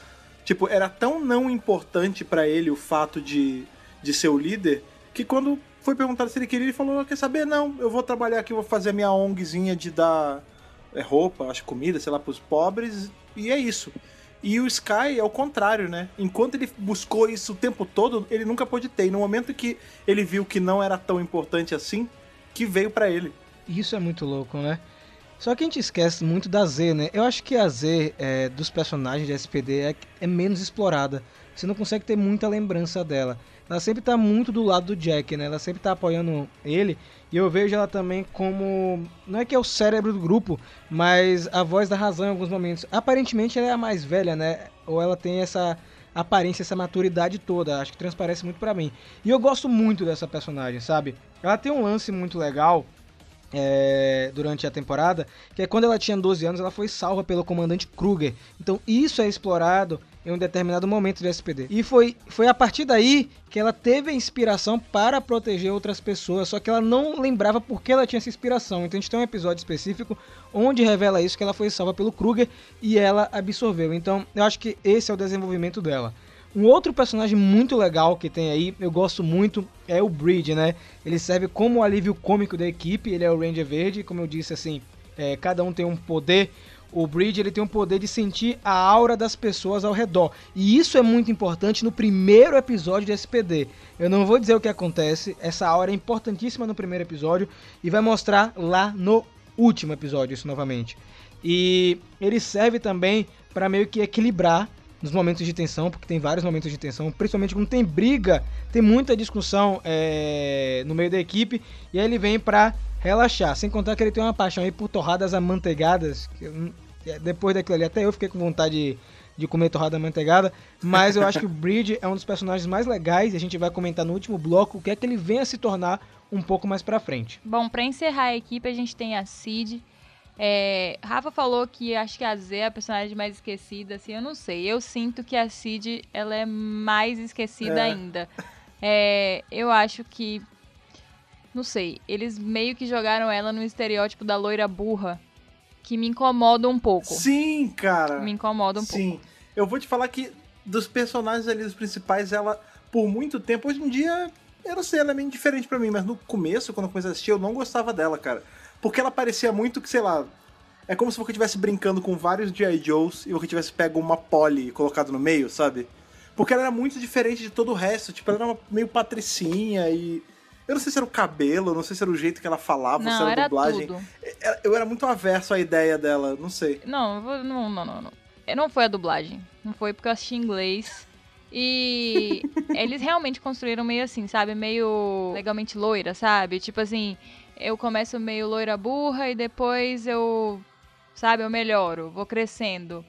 Tipo, era tão não importante pra ele o fato de, de ser o líder que quando foi perguntado se ele queria, ele falou: "Ah, Quer saber? Não, eu vou trabalhar aqui, vou fazer a minha ONGzinha de dar é, roupa, acho comida, sei lá, pros pobres, e é isso. E o Sky é o contrário, né? Enquanto ele buscou isso o tempo todo, ele nunca pôde ter. E no momento que ele viu que não era tão importante assim, que veio pra ele. Isso é muito louco, né? Só que a gente esquece muito da Z, né? Eu acho que a Z é, dos personagens de SPD é, é menos explorada. Você não consegue ter muita lembrança dela. Ela sempre tá muito do lado do Jack, né? Ela sempre tá apoiando ele. E eu vejo ela também como. Não é que é o cérebro do grupo, mas a voz da razão em alguns momentos. Aparentemente ela é a mais velha, né? Ou ela tem essa aparência, essa maturidade toda. Acho que transparece muito pra mim. E eu gosto muito dessa personagem, sabe? Ela tem um lance muito legal é, durante a temporada, que é quando ela tinha 12 anos, ela foi salva pelo comandante Kruger. Então isso é explorado em um determinado momento do SPD. E foi, foi a partir daí que ela teve a inspiração para proteger outras pessoas, só que ela não lembrava por que ela tinha essa inspiração. Então a gente tem um episódio específico onde revela isso, que ela foi salva pelo Kruger e ela absorveu. Então eu acho que esse é o desenvolvimento dela. Um outro personagem muito legal que tem aí, eu gosto muito, é o Bridge, né? Ele serve como alívio cômico da equipe, ele é o Ranger Verde, como eu disse assim, é, cada um tem um poder. O Bridge ele tem um poder de sentir a aura das pessoas ao redor. E isso é muito importante no primeiro episódio de SPD. Eu não vou dizer o que acontece, essa aura é importantíssima no primeiro episódio e vai mostrar lá no último episódio isso novamente. E ele serve também para meio que equilibrar nos momentos de tensão, porque tem vários momentos de tensão, principalmente quando tem briga, tem muita discussão é, no meio da equipe, e aí ele vem pra relaxar. Sem contar que ele tem uma paixão aí por torradas amanteigadas, que depois daquilo ali, até eu fiquei com vontade de, de comer torrada amanteigada, mas eu acho que o Bridge é um dos personagens mais legais, e a gente vai comentar no último bloco o que é que ele vem a se tornar um pouco mais pra frente. Bom, pra encerrar a equipe, a gente tem a Cid. É, Rafa falou que acho que a Z é a personagem mais esquecida, assim, eu não sei. Eu sinto que a Cid, ela é mais esquecida É. ainda. É, eu acho que, não sei, eles meio que jogaram ela no estereótipo da loira burra, que me incomoda um pouco. Sim, cara. Me incomoda um Sim. Eu vou te falar que dos personagens ali, dos principais, ela, por muito tempo, hoje em dia, eu não sei, ela é meio diferente pra mim, mas no começo, quando eu comecei a assistir, eu não gostava dela, cara. Porque ela parecia muito que, sei lá, é como se você estivesse brincando com vários G.I. Joes e você tivesse pego uma Polly e colocado no meio, sabe? Porque ela era muito diferente de todo o resto. Tipo, ela era uma- meio patricinha e. Eu não sei se era o cabelo, não sei se era o jeito que ela falava, pouco. se Não, era a era dublagem. tudo. É, Eu era muito averso à ideia dela, não sei. Não, não, não, não, não. É, Não foi a dublagem. Não foi porque eu assisti em inglês. E eles realmente construíram meio assim, sabe? Meio legalmente loira, sabe? Tipo assim, eu começo meio loira burra e depois eu, sabe, eu melhoro, vou crescendo.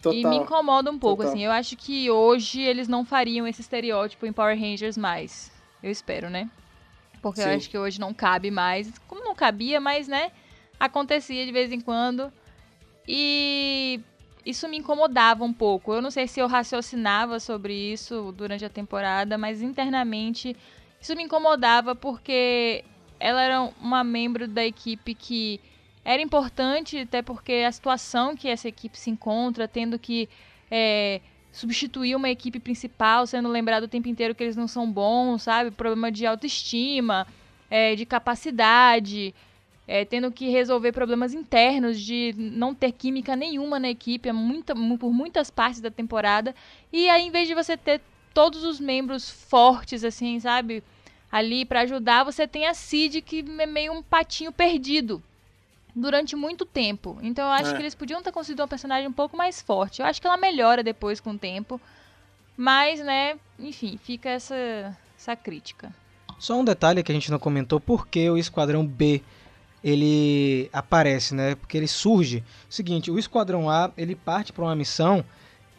Total. E me incomoda um pouco, Total. assim. Eu acho que hoje eles não fariam esse estereótipo em Power Rangers mais. Eu espero, né? Porque eu Sim. acho que hoje não cabe mais. Como não cabia, mas, né? Acontecia de vez em quando. E isso me incomodava um pouco. Eu não sei se eu raciocinava sobre isso durante a temporada, mas internamente isso me incomodava porque ela era uma membro da equipe que era importante, até porque a situação que essa equipe se encontra, tendo que é, substituir uma equipe principal, sendo lembrado o tempo inteiro que eles não são bons, sabe? Problema de autoestima, é, de capacidade, é, tendo que resolver problemas internos de não ter química nenhuma na equipe é muita, mu- por muitas partes da temporada. E aí, em vez de você ter todos os membros fortes, assim, sabe? Ali pra ajudar, você tem a Cid, que é meio um patinho perdido durante muito tempo. Então eu acho É. que eles podiam ter construído uma personagem um pouco mais forte. Eu acho que ela melhora depois com o tempo. Mas, né, enfim, fica essa, essa crítica. Só um detalhe que a gente não comentou, por que o Esquadrão B ele aparece, né? Porque ele surge. Seguinte, o Esquadrão A ele parte para uma missão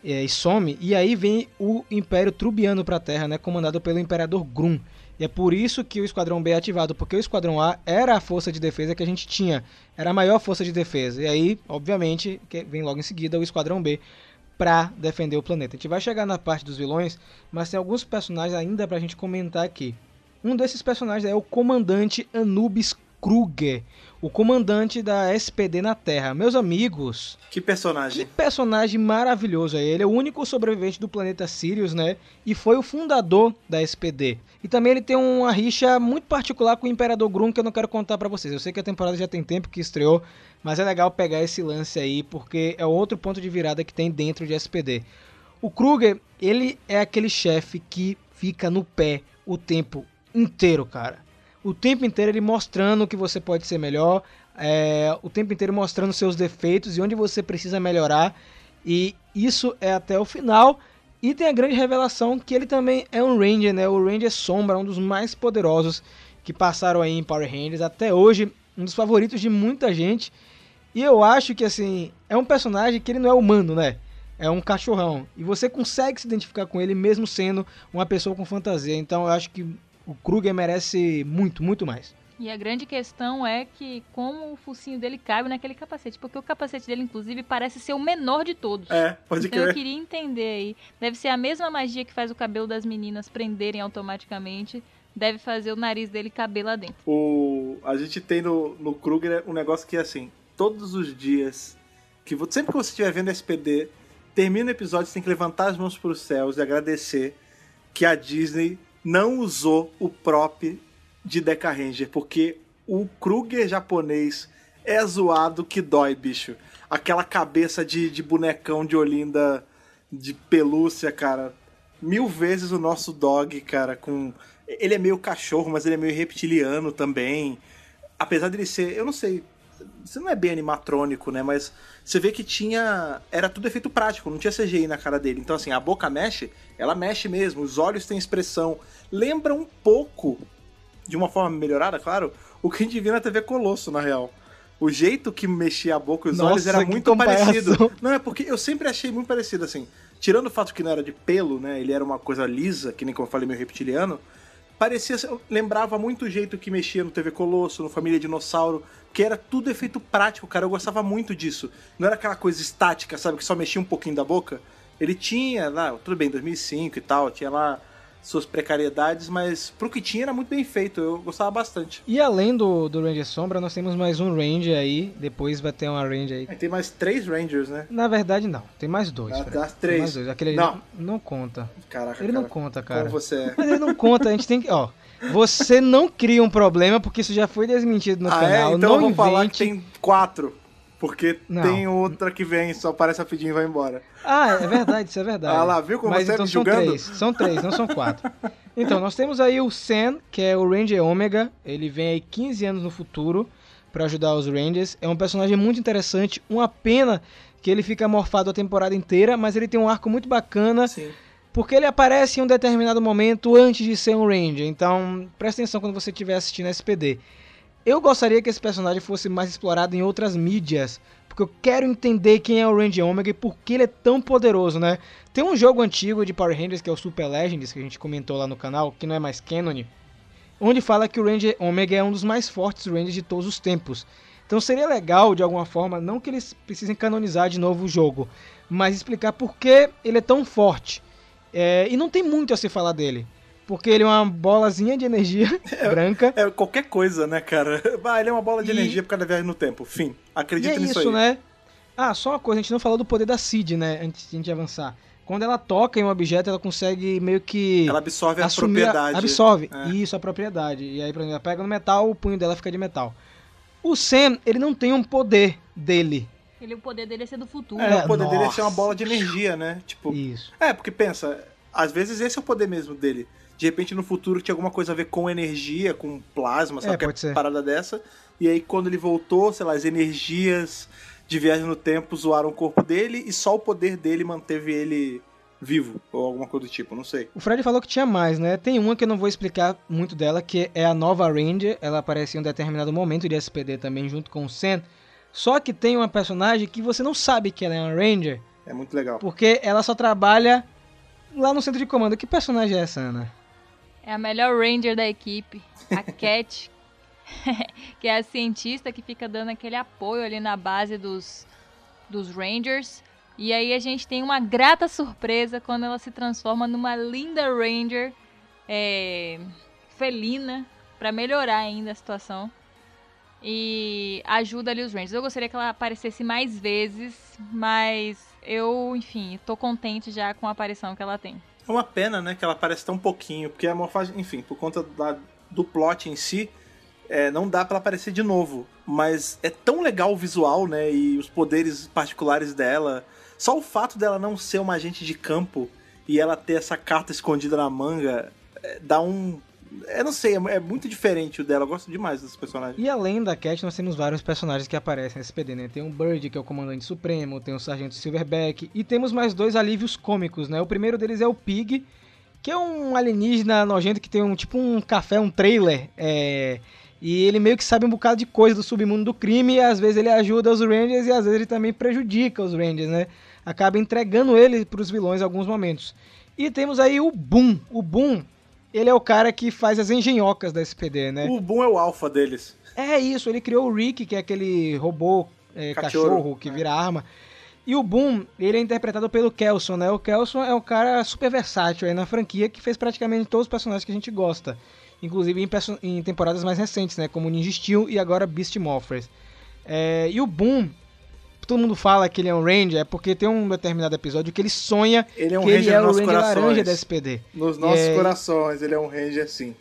é, e some, e aí vem o Império Trubiano para a Terra, né? Comandado pelo Imperador Grum. E é por isso que o Esquadrão B é ativado, porque o Esquadrão A era a força de defesa que a gente tinha, era a maior força de defesa. E aí, obviamente, vem logo em seguida o Esquadrão B para defender o planeta. A gente vai chegar na parte dos vilões, mas tem alguns personagens ainda pra gente comentar aqui. Um desses personagens é o comandante Anubis Kruger, o comandante da SPD na Terra. Meus amigos, Que que personagem. personagem maravilhoso é ele. É o único sobrevivente do planeta Sirius, né? E foi o fundador da SPD. E também ele tem uma rixa muito particular com o Imperador Grum que eu não quero contar pra vocês. Eu sei que a temporada já tem tempo que estreou, mas é legal pegar esse lance aí porque é outro ponto de virada que tem dentro de SPD. O Kruger, ele é aquele chefe que fica no pé o tempo inteiro, cara. O tempo inteiro ele mostrando que você pode ser melhor, é, o tempo inteiro mostrando seus defeitos e onde você precisa melhorar. E isso é até o final. E tem a grande revelação que ele também é um Ranger, né? O Ranger Sombra, um dos mais poderosos que passaram aí em Power Rangers. Até hoje, um dos favoritos de muita gente. E eu acho que, assim, é um personagem que ele não é humano, né? É um cachorrão. E você consegue se identificar com ele mesmo sendo uma pessoa com fantasia. Então eu acho que o Kruger merece muito, muito mais. E a grande questão é que como o focinho dele cabe naquele capacete. Porque o capacete dele, inclusive, parece ser o menor de todos. É, pode Então eu crer. queria entender aí. Deve ser a mesma magia que faz o cabelo das meninas prenderem automaticamente. Deve fazer o nariz dele caber lá dentro. O, a gente tem no, no Kruger um negócio que é assim, todos os dias, que sempre que você estiver vendo SPD, termina o episódio, você tem que levantar as mãos para os céus e agradecer que a Disney não usou o prop de Deca Ranger, porque o Kruger japonês é zoado que dói, bicho. Aquela cabeça de, de bonecão de Olinda de pelúcia, cara. Mil vezes o nosso dog, cara, com. Ele é meio cachorro, mas ele é meio reptiliano também. Apesar dele ser. Eu não sei. Você não é bem animatrônico, né? Mas você vê que tinha. Era tudo efeito prático, não tinha CGI na cara dele. Então, assim, a boca mexe, ela mexe mesmo, os olhos têm expressão. Lembra um pouco, de uma forma melhorada, claro, o que a gente viu na TV Colosso, na real. O jeito que mexia a boca e os Nossa, olhos era muito comparação. parecido. Não, é porque eu sempre achei muito parecido, assim. Tirando o fato que não era de pelo, né? Ele era uma coisa lisa, que nem como eu falei, meio reptiliano. Parecia, lembrava muito o jeito que mexia no TV Colosso, no Família Dinossauro, que era tudo efeito prático, cara. Eu gostava muito disso. Não era aquela coisa estática, sabe? Que só mexia um pouquinho da boca. Ele tinha lá, tudo bem, 2005 e tal, tinha lá suas precariedades, mas pro que tinha era muito bem feito. Eu gostava bastante. E além do, do Ranger Sombra, nós temos mais um Ranger aí. Depois vai ter uma Ranger aí. Aí tem mais três Rangers, né? Na verdade, não. Tem mais dois. Ah, Fred. das Tem três. mais dois. Aquele Não. não, não conta. Caraca, Ele não cara, conta, cara. Como você é. Mas ele não conta, a gente tem que. Ó, você não cria um problema, porque isso já foi desmentido no ah, canal. é? Então não eu vou falar que invente. tem quatro. Porque Não. tem outra que vem, só aparece rapidinho e vai embora. Ah, é verdade, isso é verdade. Ah lá, viu como Mas você então me são julgando? três, são três, não são quatro. Então, nós temos aí o Sen, que é o Ranger Omega. Ele vem aí 15 anos no futuro pra ajudar os Rangers. É um personagem muito interessante. Uma pena que ele fica morfado a temporada inteira, mas ele tem um arco muito bacana. Sim. Porque ele aparece em um determinado momento antes de ser um Ranger. Então, presta atenção quando você estiver assistindo SPD. Eu gostaria que esse personagem fosse mais explorado em outras mídias. Porque eu quero entender quem é o Ranger Omega e por que ele é tão poderoso, né? Tem um jogo antigo de Power Rangers que é o Super Legends, que a gente comentou lá no canal, que não é mais canon, onde fala que o Ranger Omega é um dos mais fortes Rangers de todos os tempos. Então seria legal, de alguma forma, não que eles precisem canonizar de novo o jogo, mas explicar por que ele é tão forte. É, e não tem muito a se falar dele. Porque ele é uma bolazinha de energia branca. É qualquer coisa, né, cara? Ah, ele é uma bola de E- energia por causa da viagem no tempo. Fim. E Acredita é nisso isso, aí. né? Ah, só uma coisa, a gente não falou do poder da Cid, né? Antes de a gente avançar. Quando ela toca em um objeto, ela consegue meio que. Ela absorve a assumir a- propriedade. absorve. É. Isso, a propriedade. E aí, por exemplo, ela pega no metal, o punho dela fica de metal. O Sam, ele não tem um poder dele. Ele, o poder dele é ser do futuro. É, É, o poder dele é nossa. ser uma bola de energia, né? Tipo, Isso. É, porque pensa, às vezes esse é o poder mesmo dele. De repente no futuro tinha alguma coisa a ver com energia, com plasma, sabe? É, pode ser. parada dessa. E aí quando ele voltou, sei lá, as energias de viagem no tempo zoaram o corpo dele e só o poder dele manteve ele vivo, ou alguma coisa do tipo, não sei. O Fred falou que tinha mais, né? Tem uma que eu não vou explicar muito dela, que é a nova Ranger. Ela aparece em um determinado momento de SPD também, junto com o Sam. Só que tem uma personagem que você não sabe que ela é uma Ranger, É muito legal. porque ela só trabalha lá no centro de comando. Que personagem é essa, Ana? É a melhor Ranger da equipe, a Cat, que é a cientista que fica dando aquele apoio ali na base dos, dos Rangers. E aí a gente tem uma grata surpresa quando ela se transforma numa linda Ranger é, felina para melhorar ainda a situação. E ajuda ali os Rangers. Eu gostaria que ela aparecesse mais vezes, mas eu, enfim, tô contente já com a aparição que ela tem. É uma pena, né, que ela aparece tão pouquinho, porque a morfagem, enfim, por conta da- do plot em si, é, não dá pra ela aparecer de novo. Mas é tão legal o visual, né, e os poderes particulares dela. Só o fato dela não ser uma agente de campo e ela ter essa carta escondida na manga é, dá um. Eu não sei, é, é muito diferente o dela. Eu gosto demais desse personagem. E além da Cat, nós temos vários personagens que aparecem nesse SPD, né? Tem o Bird, que é o comandante supremo, tem o Sargento Silverback, e temos mais dois alívios cômicos, né? O primeiro deles é o Pig, que é um alienígena nojento que tem um tipo um café, um trailer, é... E ele meio que sabe um bocado de coisa do submundo do crime, e às vezes ele ajuda os Rangers e às vezes ele também prejudica os Rangers, né? Acaba entregando ele pros vilões em alguns momentos. E temos aí o Boom. O Boom, ele é o cara que faz as engenhocas da SPD, né? O Boom é o alfa deles. É isso, ele criou o Rick, que é aquele robô é, Cachorro, que é. vira arma. E o Boom, ele é interpretado pelo Kelson, né? O Kelson é um cara super versátil aí na franquia que fez praticamente todos os personagens que a gente gosta. Inclusive em, em temporadas mais recentes, né? Como Ninja Steel e agora Beast Morphers. É, e o Boom, todo mundo fala que ele é um Ranger, é porque tem um determinado episódio que ele sonha Ele é um que ele ranger é o nos nossos Ranger laranja corações. da SPD. Nos nossos É. corações, ele é um ranger sim.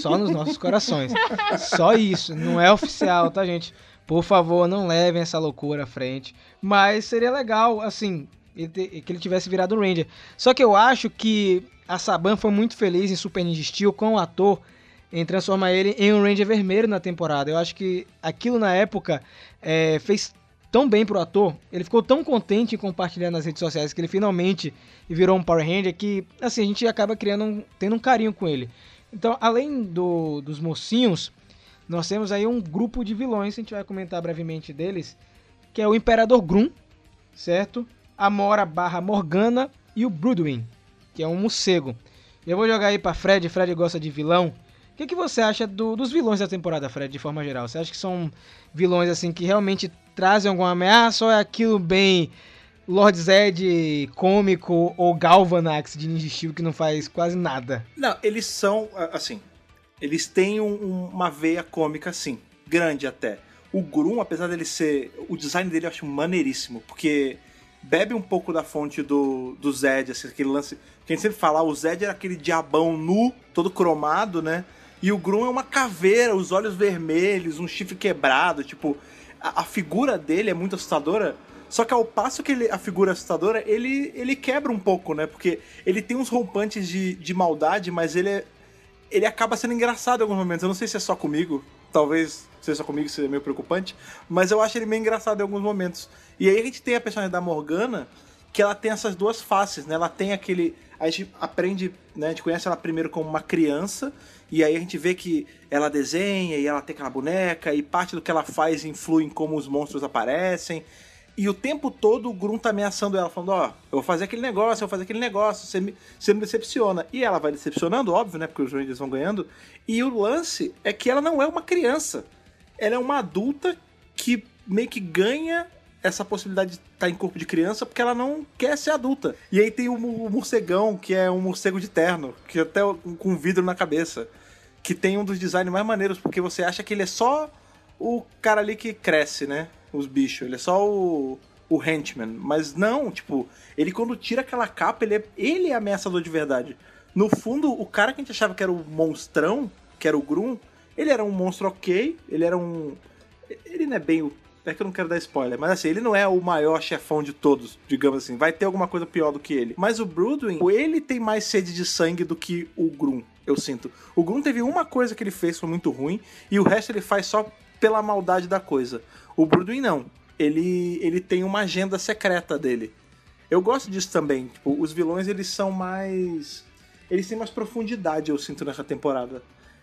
Só nos nossos corações. Só isso. Não é oficial, tá, gente? Por favor, não levem essa loucura à frente. Mas seria legal, assim, ele que ele tivesse virado um Ranger. Só que eu acho que a Saban foi muito feliz em Super Ninja Steel com o ator em transformar ele em um Ranger vermelho na temporada. Eu acho que aquilo na época é, fez tão bem pro ator, ele ficou tão contente em compartilhar nas redes sociais que ele finalmente virou um Power Ranger que, assim, a gente acaba criando um, tendo um carinho com ele. Então, além do, dos mocinhos, nós temos aí um grupo de vilões, a gente vai comentar brevemente deles, que é o Imperador Grum, certo? A Mora barra Morgana e o Broodwing, que é um morcego. Eu vou jogar aí pra Fred, Fred gosta de vilão. O que, que você acha do- dos vilões da temporada, Fred, de forma geral? Você acha que são vilões assim que realmente trazem alguma ameaça ou é aquilo bem Lord Zed cômico ou Galvanax de Ninja Steel que não faz quase nada? Não, eles são, assim, eles têm um- uma veia cômica, assim, grande até. O Grum, apesar dele ser. O design dele eu acho maneiríssimo, porque bebe um pouco da fonte do, do Zed, assim, aquele lance. Que a gente sempre fala, ah, o Zed era aquele diabão nu, todo cromado, né? E o Grum é uma caveira, os olhos vermelhos, um chifre quebrado, tipo. A, a figura dele é muito assustadora. Só que ao passo que ele- a figura é assustadora, ele, ele quebra um pouco, né? Porque ele tem uns rompantes de, de maldade, mas ele é, ele acaba sendo engraçado em alguns momentos. Eu não sei se é só comigo, talvez seja só comigo, seja meio preocupante, mas eu acho ele meio engraçado em alguns momentos. E aí a gente tem a personagem da Morgana, que ela tem essas duas faces, né? Ela tem aquele. A gente aprende, né? A gente conhece ela primeiro como uma criança, e aí a gente vê que ela desenha e ela tem aquela boneca, e parte do que ela faz influi em como os monstros aparecem. E o tempo todo o Grum tá ameaçando ela, falando, ó, eu vou fazer aquele negócio, eu vou fazer aquele negócio, você me, você me decepciona. E ela vai decepcionando, óbvio, né? Porque os Rangers vão ganhando. E o lance é que ela não é uma criança. Ela é uma adulta que meio que ganha essa possibilidade de estar em corpo de criança porque ela não quer ser adulta. E aí tem o morcegão, que é um morcego de terno, que até com vidro na cabeça. Que tem um dos designs mais maneiros, porque você acha que ele é só o cara ali que cresce, né? Os bichos. Ele é só o, o henchman. Mas não, tipo, ele quando tira aquela capa, ele é, ele é ameaçador de verdade. No fundo, o cara que a gente achava que era o monstrão, que era o Grum, ele era um monstro ok, ele era um. Ele não é bem o. É que eu não quero dar spoiler, mas assim, ele não é o maior chefão de todos, digamos assim. Vai ter alguma coisa pior do que ele. Mas o Broodwing, ele tem mais sede de sangue do que o Grum, eu sinto. O Grum teve uma coisa que ele fez foi muito ruim, e o resto ele faz só pela maldade da coisa. O Broodwing não. Ele, ele tem uma agenda secreta dele. Eu gosto disso também. Tipo, os vilões, eles são mais. Eles têm mais profundidade, eu sinto, nessa temporada.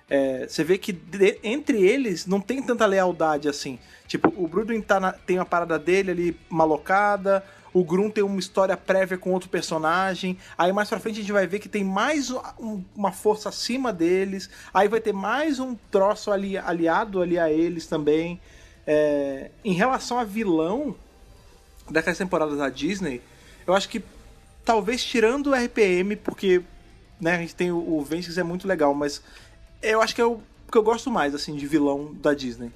É, você vê que de- entre eles não tem tanta lealdade assim. Tipo, o Brudwin tá tem uma parada dele ali malocada. O Grum tem uma história prévia com outro personagem. Aí mais pra frente a gente vai ver que tem mais um- uma força acima deles. Aí vai ter mais um troço ali, aliado ali a eles também. É, em relação a vilão daquelas temporadas da Disney, eu acho que talvez tirando o RPM, porque né, a gente tem o, o é muito legal, mas eu acho que é o que eu gosto mais assim de vilão da Disney.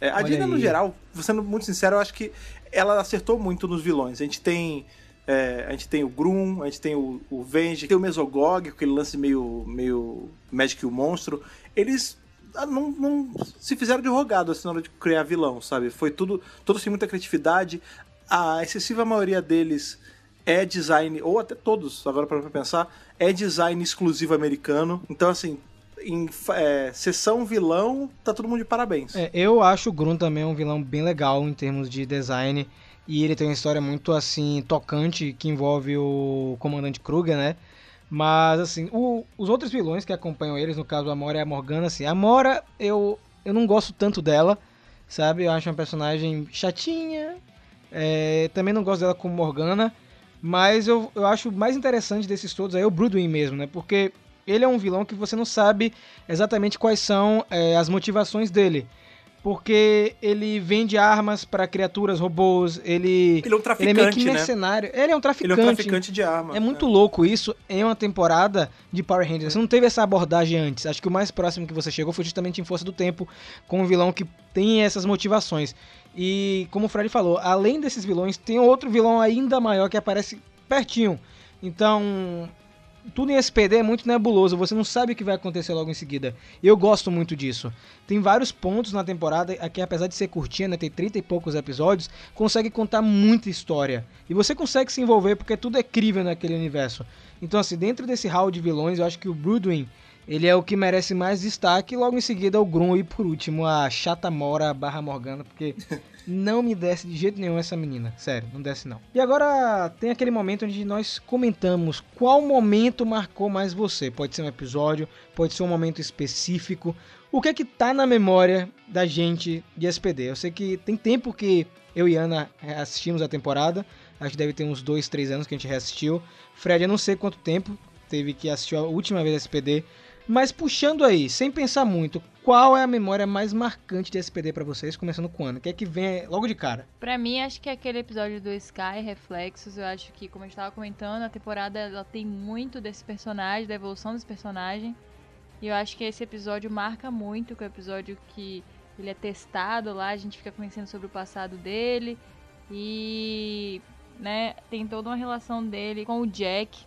É, a Olha Disney, no aí. geral, sendo muito sincero, eu acho que ela acertou muito nos vilões. A gente tem. é, a gente tem o Grum, a gente tem o, o Venge, tem o Mesogog, aquele lance meio, meio Magic e o Monstro. Eles ah, não, não se fizeram de rogado assim, na hora de criar vilão, sabe? Foi tudo, todos têm muita criatividade. A excessiva maioria deles é design, ou até todos, agora para pensar, é design exclusivo americano. Então, assim, em é, sessão vilão, tá todo mundo de parabéns. É, eu acho o Grum também um vilão bem legal em termos de design. E ele tem uma história muito assim, tocante, que envolve o comandante Kruger, né? Mas assim, o- os outros vilões que acompanham eles, no caso a Mora e a Morgana, assim, a Mora eu, eu não gosto tanto dela, sabe? Eu acho uma personagem chatinha. é, também não gosto dela como Morgana. Mas eu, eu acho mais interessante desses todos aí o Broodwing mesmo, né? Porque ele é um vilão que você não sabe exatamente quais são é, as motivações dele. Porque ele vende armas para criaturas, robôs, ele, Ele é um ele é traficante, meio que né? mercenário. Ele é um traficante. Ele é um traficante de arma. É muito louco isso em uma temporada de Power Rangers. Você não teve essa abordagem antes. Acho que o mais próximo que você chegou foi justamente em Força do Tempo, com um vilão que tem essas motivações. E como o Fred falou, além desses vilões, tem outro vilão ainda maior que aparece pertinho. Então, tudo em SPD é muito nebuloso, você não sabe o que vai acontecer logo em seguida. Eu gosto muito disso. Tem vários pontos na temporada, aqui apesar de ser curtinha, né, tem 30 e poucos episódios, consegue contar muita história. E você consegue se envolver porque tudo é crível naquele universo. Então assim, dentro desse hall de vilões, eu acho que o Broodwing Ele é o que merece mais destaque. Logo em seguida, o Grum. E por último, a Chata Mora barra Morgana, porque não me desce de jeito nenhum essa menina. Sério, não desce não. E agora tem aquele momento onde nós comentamos qual momento marcou mais você. Pode ser um episódio, pode ser um momento específico. O que é que tá na memória da gente de SPD? Eu sei que tem tempo que eu e Ana assistimos a temporada. Acho que deve ter uns dois, três anos que a gente reassistiu. Fred, eu não sei quanto tempo teve que assistir a última vez SPD. Mas puxando aí, sem pensar muito, qual é a memória mais marcante de SPD pra vocês, começando com a Ana? O que é que vem logo de cara? Pra mim, acho que é aquele episódio do Sky Reflexos, eu acho que, como a gente tava comentando, a temporada ela tem muito desse personagem, da evolução desse personagem. E eu acho que esse episódio marca muito, que é o episódio que ele é testado lá, a gente fica conhecendo sobre o passado dele. E, né, tem toda uma relação dele com o Jack,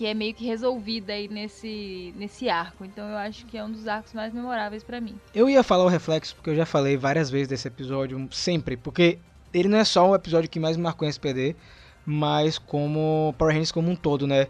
que é meio que resolvida aí nesse, nesse arco. Então eu acho que é um dos arcos mais memoráveis pra mim. Eu ia falar o Reflexo, porque eu já falei várias vezes desse episódio, sempre, porque ele não é só o episódio que mais me marcou em SPD, mas como Power Rangers como um todo, né?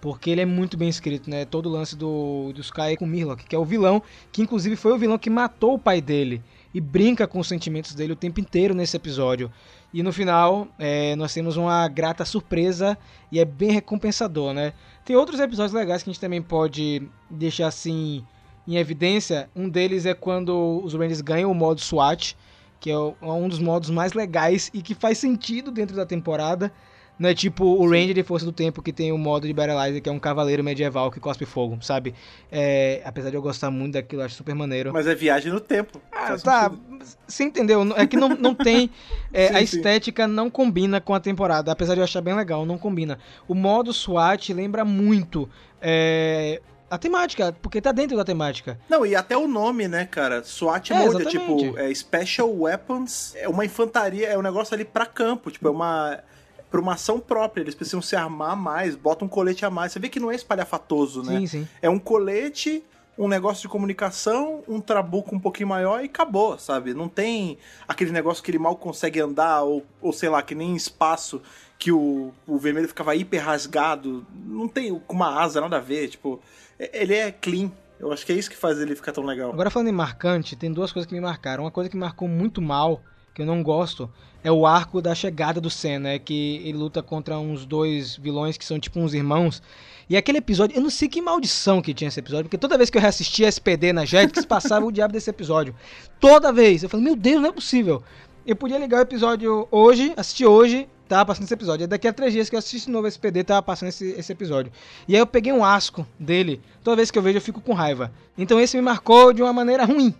Porque ele é muito bem escrito, né? Todo o lance do, do Sky com Mirlock, que é o vilão, que inclusive foi o vilão que matou o pai dele. E brinca com os sentimentos dele o tempo inteiro nesse episódio. E no final, é, nós temos uma grata surpresa e é bem recompensador, né? Tem outros episódios legais que a gente também pode deixar assim em evidência. Um deles é quando os Rangers ganham o modo SWAT, que é o- um dos modos mais legais e que faz sentido dentro da temporada. Não é tipo o Ranger de Força do Tempo que tem o modo de Battleizer, que é um cavaleiro medieval que cospe fogo, sabe? É, apesar de eu gostar muito daquilo, acho super maneiro. Mas é viagem no tempo. Ah, tá. sentido. Você entendeu? É que não, não tem. é, Sim, a sim. estética não combina com a temporada. Apesar de eu achar bem legal, não combina. O modo SWAT lembra muito é, a temática, porque tá dentro da temática. Não, e até o nome, né, cara? SWAT É, Mode é tipo, é Special Weapons, é uma infantaria, é um negócio ali pra campo, tipo, é uma. Pra uma ação própria, eles precisam se armar mais, bota um colete a mais. Você vê que não é espalhafatoso, né? Sim, sim. É um colete, um negócio de comunicação, um trabuco um pouquinho maior e acabou, sabe? Não tem aquele negócio que ele mal consegue andar, ou, ou sei lá, que nem espaço que o, o vermelho ficava hiper rasgado. Não tem com uma asa, nada a ver. Tipo, é- ele é clean. Eu acho que é isso que faz ele ficar tão legal. Agora falando em marcante, tem duas coisas que me marcaram. Uma coisa que me marcou muito mal, que eu não gosto, é o arco da chegada do Sen, né? Que ele luta contra uns dois vilões que são tipo uns irmãos. E aquele episódio, eu não sei que maldição que tinha esse episódio, porque toda vez que eu reassistia SPD na Jetix, passava o diabo desse episódio. Toda vez. Eu falei, meu Deus, não é possível. Eu podia ligar o episódio hoje, assistir hoje, tava passando esse episódio. Aí daqui a três dias que eu assisto novo SPD, tava passando esse, esse episódio. E aí eu peguei um asco dele. Toda vez que eu vejo, eu fico com raiva. Então esse me marcou de uma maneira ruim.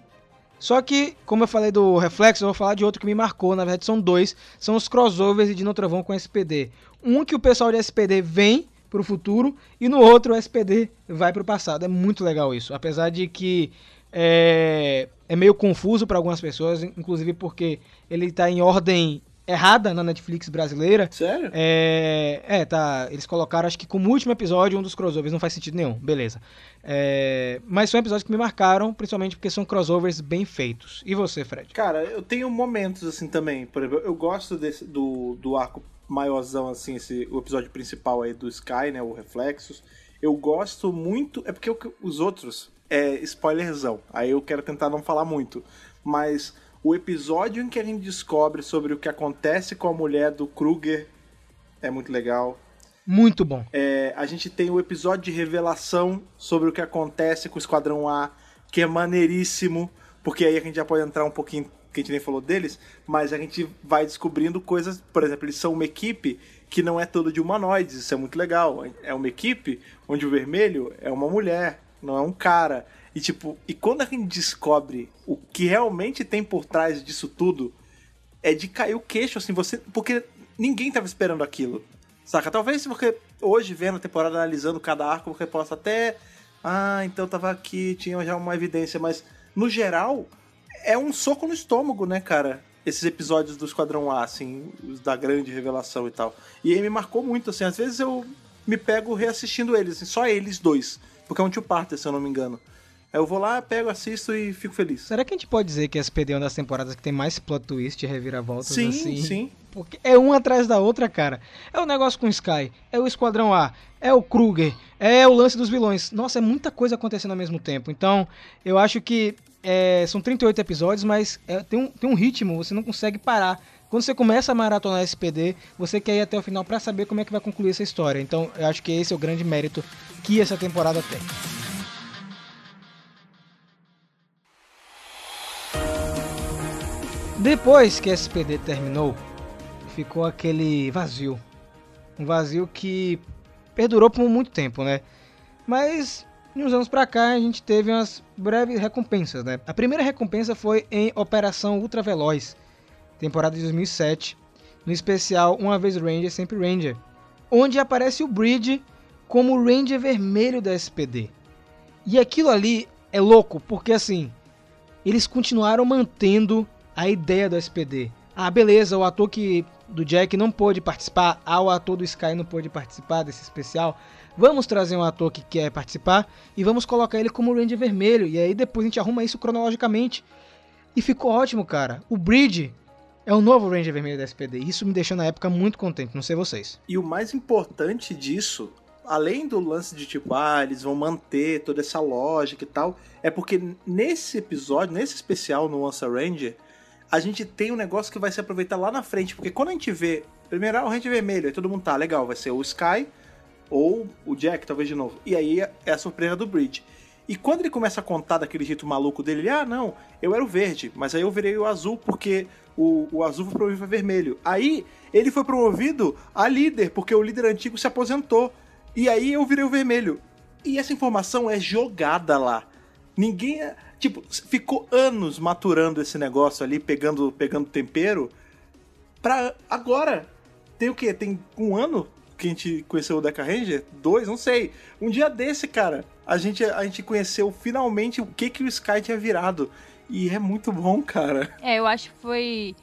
Só que, como eu falei do Reflexo, eu vou falar de outro que me marcou. Na verdade, são dois. São os crossovers de Dino Trovão com SPD. Um que o pessoal de SPD vem pro futuro e no outro o SPD vai pro passado. É muito legal isso. Apesar de que é, é meio confuso para algumas pessoas, inclusive porque ele tá em ordem errada na Netflix brasileira. Sério? É, é, tá. Eles colocaram, acho que como último episódio, um dos crossovers. Não faz sentido nenhum. Beleza. É, mas são episódios que me marcaram, principalmente porque são crossovers bem feitos. E você, Fred? Cara, eu tenho momentos assim também. Por exemplo, eu gosto desse, do, do arco maiorzão, assim, esse, o episódio principal aí do Sky, né? O Reflexos. Eu gosto muito. É porque que- os outros é spoilerzão. Aí eu quero tentar não falar muito. Mas o episódio em que a gente descobre sobre o que acontece com a mulher do Kruger é muito legal. Muito bom. É, a gente tem o episódio de revelação sobre o que acontece com o Esquadrão A, que é maneiríssimo, porque aí a gente já pode entrar um pouquinho, que a gente nem falou deles, mas a gente vai descobrindo coisas, por exemplo, eles são uma equipe que não é toda de humanoides, isso é muito legal. É uma equipe onde o vermelho é uma mulher, não é um cara. E tipo, e quando a gente descobre o que realmente tem por trás disso tudo, é de cair o queixo, assim, você. Porque ninguém tava esperando aquilo. Saca? Talvez você hoje vendo a temporada, analisando cada arco, você possa até. Ah, então tava aqui, tinha já uma evidência, mas no geral, é um soco no estômago, né, cara? Esses episódios do Esquadrão A, assim, os da grande revelação e tal. E aí me marcou muito, assim, às vezes eu me pego reassistindo eles, assim, só eles dois. Porque é um two-parter, se eu não me engano. Aí eu vou lá, pego, assisto e fico feliz. Será que a gente pode dizer que SPD é uma das temporadas que tem mais plot twist e reviravoltas Sim, assim? sim. Porque é uma atrás da outra, cara. É o negócio com o Sky, é o Esquadrão A, é o Kruger, é o lance dos vilões. Nossa, é muita coisa acontecendo ao mesmo tempo. Então, eu acho que é, são 38 episódios, mas é, tem, um, tem um ritmo, você não consegue parar. Quando você começa a maratonar SPD, você quer ir até o final pra saber como é que vai concluir essa história. Então, eu acho que esse é o grande mérito que essa temporada tem. Depois que SPD terminou, ficou aquele vazio. Um vazio que perdurou por muito tempo, né? Mas de uns anos pra cá a gente teve umas breves recompensas, né? A primeira recompensa foi em Operação Ultraveloz, temporada de 2007, no especial Uma Vez Ranger, Sempre Ranger, onde aparece o Bridge como o Ranger vermelho da SPD. E aquilo ali é louco, porque assim, eles continuaram mantendo a ideia do SPD. Ah, beleza, o ator que do Jack não pôde participar, ah, o ator do Sky não pôde participar desse especial. Vamos trazer um ator que quer participar e vamos colocar ele como Ranger Vermelho. E aí depois a gente arruma isso cronologicamente. E ficou ótimo, cara. O Bridge é o novo Ranger Vermelho da SPD. Isso me deixou na época muito contente, não sei vocês. E o mais importante disso, além do lance de tipo, ah, eles vão manter toda essa lógica e tal, é porque nesse episódio, nesse especial no Once Ranger, a gente tem um negócio que vai se aproveitar lá na frente. Porque quando a gente vê, primeiro ah, o Ranger Vermelho, aí todo mundo tá, legal, vai ser o Sky ou o Jack, talvez de novo. E aí é a surpresa do Bridge. E quando ele começa a contar daquele jeito maluco dele, ele, ah, não, eu era o verde, mas aí eu virei o azul porque o, o azul foi promovido a vermelho. Aí ele foi promovido a líder, porque o líder antigo se aposentou. E aí eu virei o vermelho. E essa informação é jogada lá. Ninguém. Tipo, ficou anos maturando esse negócio ali, pegando, pegando tempero. Pra agora. Tem o quê? Tem um ano que a gente conheceu o Deca Ranger? Dois? Não sei. Um dia desse, cara, a gente, a gente conheceu finalmente o que, que o Sky tinha virado. E é muito bom, cara. É, eu acho que foi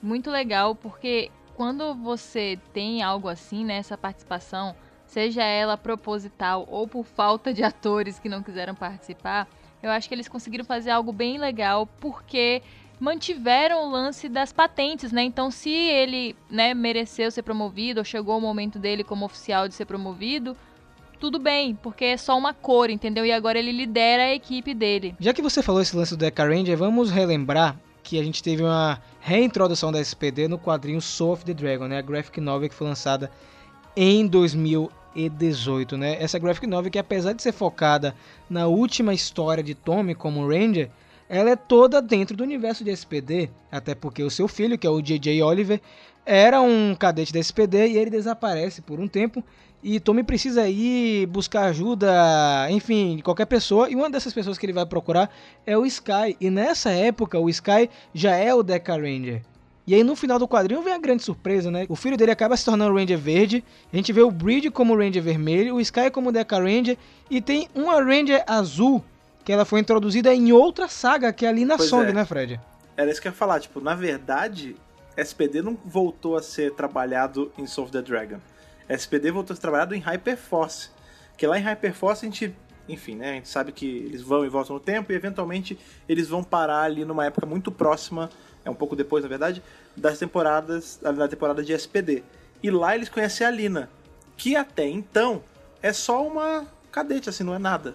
muito legal porque quando você tem algo assim, né, essa participação, seja ela proposital ou por falta de atores que não quiseram participar, eu acho que eles conseguiram fazer algo bem legal porque mantiveram o lance das patentes, né? Então, se ele, né, mereceu ser promovido ou chegou o momento dele como oficial de ser promovido, tudo bem, porque é só uma cor, entendeu? E agora ele lidera a equipe dele. Já que você falou esse lance do Deca Ranger, vamos relembrar que a gente teve uma reintrodução da SPD no quadrinho Soul of the Dragon, né? A graphic novel que foi lançada em 2018, né? Essa graphic novel que apesar de ser focada na última história de Tommy como Ranger, ela é toda dentro do universo de SPD, até porque o seu filho, que é o J.J. Oliver, era um cadete da SPD e ele desaparece por um tempo e Tommy precisa ir buscar ajuda, enfim, de qualquer pessoa. E uma dessas pessoas que ele vai procurar é o Sky. E nessa época, o Sky já é o Deca Ranger. E aí no final do quadrinho vem a grande surpresa, né? O filho dele acaba se tornando Ranger Verde. A gente vê o Bridge como Ranger Vermelho, o Sky como Deca Ranger. E tem uma Ranger Azul, que ela foi introduzida em outra saga, que é ali na Pois Song, é. né, Fred? Era isso que eu ia falar. Tipo, na verdade, SPD não voltou a ser trabalhado em Soul of the Dragon. SPD voltou a ser trabalhado em Hyperforce. Que lá em Hyperforce a gente, enfim, né? A gente sabe que eles vão e voltam no tempo e eventualmente eles vão parar ali numa época muito próxima, é um pouco depois, na verdade, das temporadas, da temporada de SPD. E lá eles conhecem a Lina, que até então é só uma cadete, assim, não é nada.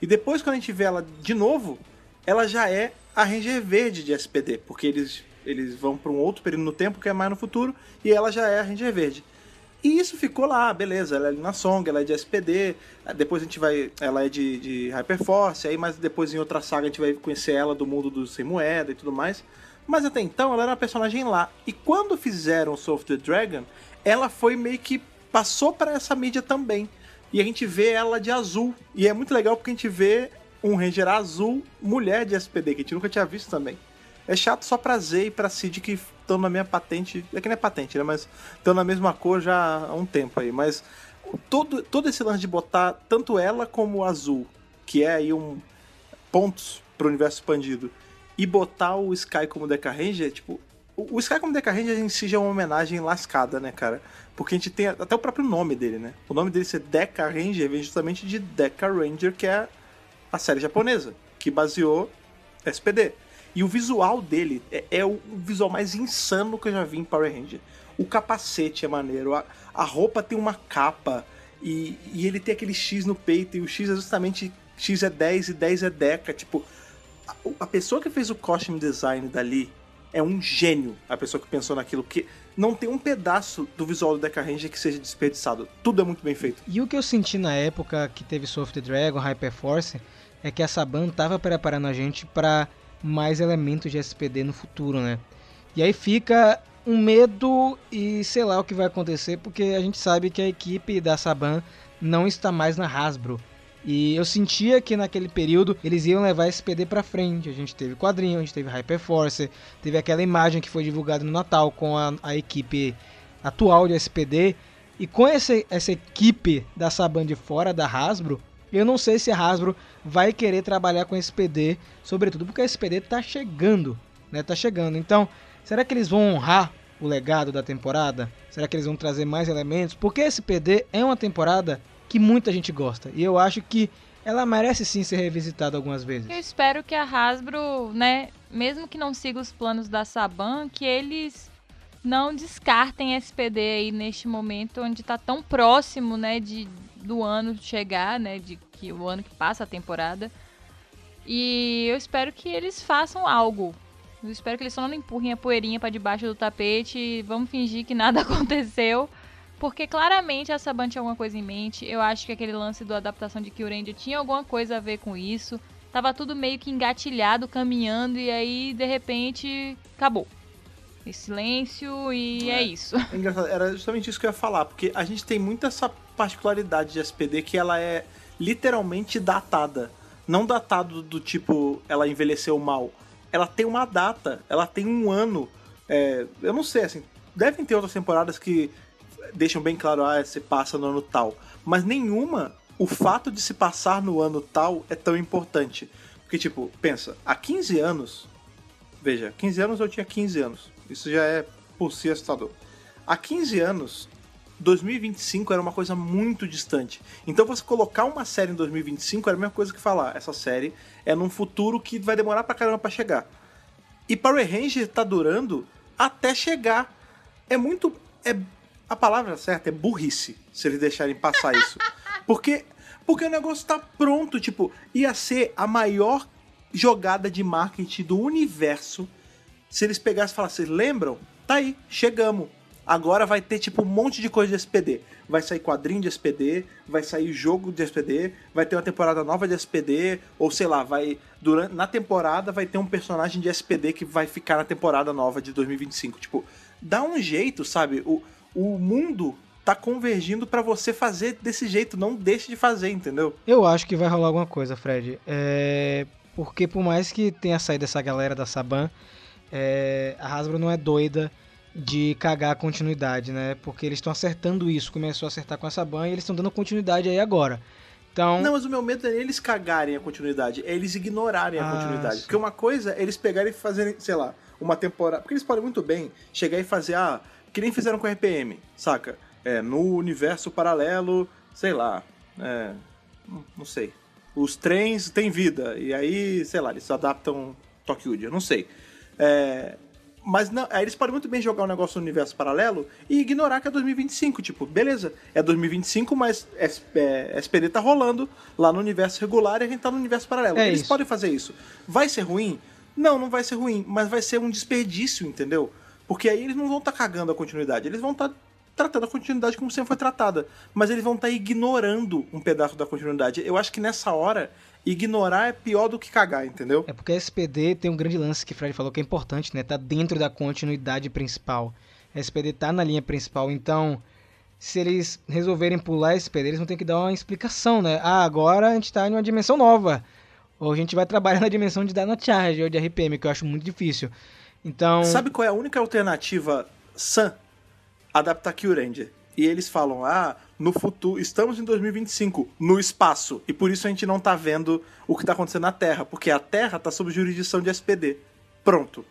E depois, quando a gente vê ela de novo, ela já é a Ranger Verde de SPD, porque eles, eles vão para um outro período no tempo que é mais no futuro, e ela já é a Ranger Verde. E isso ficou lá, beleza, ela é na Song, ela é de SPD, depois a gente vai. Ela é de, de Hyperforce, aí mas depois em outra saga a gente vai conhecer ela do mundo do Sem Moeda e tudo mais. Mas até então ela era uma personagem lá. E quando fizeram Soul of the Dragon, ela foi meio que passou para essa mídia também. E a gente vê ela de azul. E é muito legal porque a gente vê um Ranger azul, mulher de SPD, que a gente nunca tinha visto também. É chato só pra Z e pra Cid que estão na minha patente. É que não é patente, né? Mas estão na mesma cor já há um tempo aí. Mas todo, todo esse lance de botar tanto ela como o azul, que é aí um pontos pro universo expandido, e botar o Sky como Deca Ranger, tipo. O o Sky como Deca Ranger em si já é uma homenagem lascada, né, cara? Porque a gente tem até o próprio nome dele, né? O nome dele ser Deca Ranger vem justamente de Deca Ranger, que é a série japonesa, que baseou SPD. E o visual dele é, é o visual mais insano que eu já vi em Power Ranger. O capacete é maneiro, a, a roupa tem uma capa e, e ele tem aquele X no peito e o X é justamente X é 10 e 10 é Deca. Tipo, a, pessoa que fez o costume design dali é um gênio, a pessoa que pensou naquilo, que não tem um pedaço do visual do Deca Ranger que seja desperdiçado. Tudo é muito bem feito. E o que eu senti na época que teve Soul of the Dragon, Hyperforce, é que a Saban tava preparando a gente para mais elementos de SPD no futuro, né? E aí fica um medo e sei lá o que vai acontecer, porque a gente sabe que a equipe da Saban não está mais na Hasbro. E eu sentia que naquele período eles iam levar esse PD pra frente. A gente teve quadrinho, a gente teve Hyperforce, teve aquela imagem que foi divulgada no Natal com a, a equipe atual de SPD. E com essa, essa equipe da Saban de fora da Hasbro, eu não sei se a Hasbro vai querer trabalhar com esse PD, sobretudo porque esse PD tá chegando, né? Tá chegando. Então, será que eles vão honrar o legado da temporada? Será que eles vão trazer mais elementos? Porque esse PD é uma temporada que muita gente gosta. E eu acho que ela merece sim ser revisitada algumas vezes. Eu espero que a Hasbro, né, mesmo que não siga os planos da Saban, que eles não descartem SPD aí neste momento onde tá tão próximo, né, de do ano chegar, né, de que o ano que passa a temporada. E eu espero que eles façam algo. Eu espero que eles só não empurrem a poeirinha pra debaixo do tapete vamos fingir que nada aconteceu. Porque claramente a Saban tinha alguma coisa em mente. Eu acho que aquele lance da adaptação de Kyurendia tinha alguma coisa a ver com isso. Tava tudo meio que engatilhado, caminhando, e aí, de repente, acabou. E silêncio, e é, É. isso. É engraçado, era justamente isso que eu ia falar, porque a gente tem muito essa particularidade de SPD que ela é literalmente datada. Não datado do tipo, ela envelheceu mal. Ela tem uma data, ela tem um ano. É, eu não sei, assim, devem ter outras temporadas que deixam bem claro, ah, se passa no ano tal. Mas nenhuma, o fato de se passar no ano tal é tão importante. Porque, tipo, pensa, há 15 anos, veja, 15 anos eu tinha 15 anos. Isso já é por si assustador. Há 15 anos, 2025 era uma coisa muito distante. Então você colocar uma série em 2025 era a mesma coisa que falar, essa série é num futuro que vai demorar pra caramba pra chegar. E Power Ranger tá durando até chegar. É muito. É, a palavra certa é burrice se eles deixarem passar isso. Porque, porque o negócio tá pronto. Tipo, ia ser a maior jogada de marketing do universo se eles pegassem e falassem: lembram? Tá aí, chegamos. Agora vai ter tipo um monte de coisa de SPD. Vai sair quadrinho de SPD, vai sair jogo de SPD, vai ter uma temporada nova de SPD, ou sei lá, vai durante na temporada vai ter um personagem de SPD que vai ficar na temporada nova de 2025. Tipo, dá um jeito, sabe? O, o mundo tá convergindo pra você fazer desse jeito, não deixe de fazer, entendeu? Eu acho que vai rolar alguma coisa, Fred. É... Porque por mais que tenha saído essa galera da Saban, é... a Hasbro não é doida de cagar a continuidade, né? Porque eles estão acertando isso, começou a acertar com a Saban e eles estão dando continuidade aí agora. Então, Não, mas o meu medo é eles cagarem a continuidade, é eles ignorarem a Ah, continuidade. sim. Porque uma coisa é eles pegarem e fazerem, sei lá, uma temporada. Porque eles podem muito bem chegar e fazer, ah, que nem fizeram com RPM, saca? É, no universo paralelo, sei lá, é, não- sei. Os trens têm vida, e aí, sei lá, eles adaptam Tokyo, eu não sei. É, mas não, aí eles podem muito bem jogar um negócio no universo paralelo e ignorar que é 2025. Tipo, beleza, é 2025, mas S- é, SPD tá rolando lá no universo regular e a gente tá no universo paralelo. É eles isso. podem fazer isso. Vai ser ruim? Não, não vai ser ruim, mas vai ser um desperdício, entendeu? Porque aí eles não vão estar cagando a continuidade, eles vão estar tratando a continuidade como sempre foi tratada. Mas eles vão estar ignorando um pedaço da continuidade. Eu acho que nessa hora, ignorar é pior do que cagar, entendeu? É porque a SPD tem um grande lance que o Fred falou que é importante, né? Tá dentro da continuidade principal. A SPD tá na linha principal, então se eles resolverem pular a SPD, eles vão ter que dar uma explicação, né? Ah, agora a gente tá em uma dimensão nova. Ou a gente vai trabalhar na dimensão de Dino Charge ou de RPM, que eu acho muito difícil. Então, Sabe qual é a única alternativa sã? Adaptar Kyuranger. E eles falam, ah, no futuro, estamos em 2025, no espaço. E por isso a gente não tá vendo o que tá acontecendo na Terra, porque a Terra tá sob jurisdição de SPD. Pronto.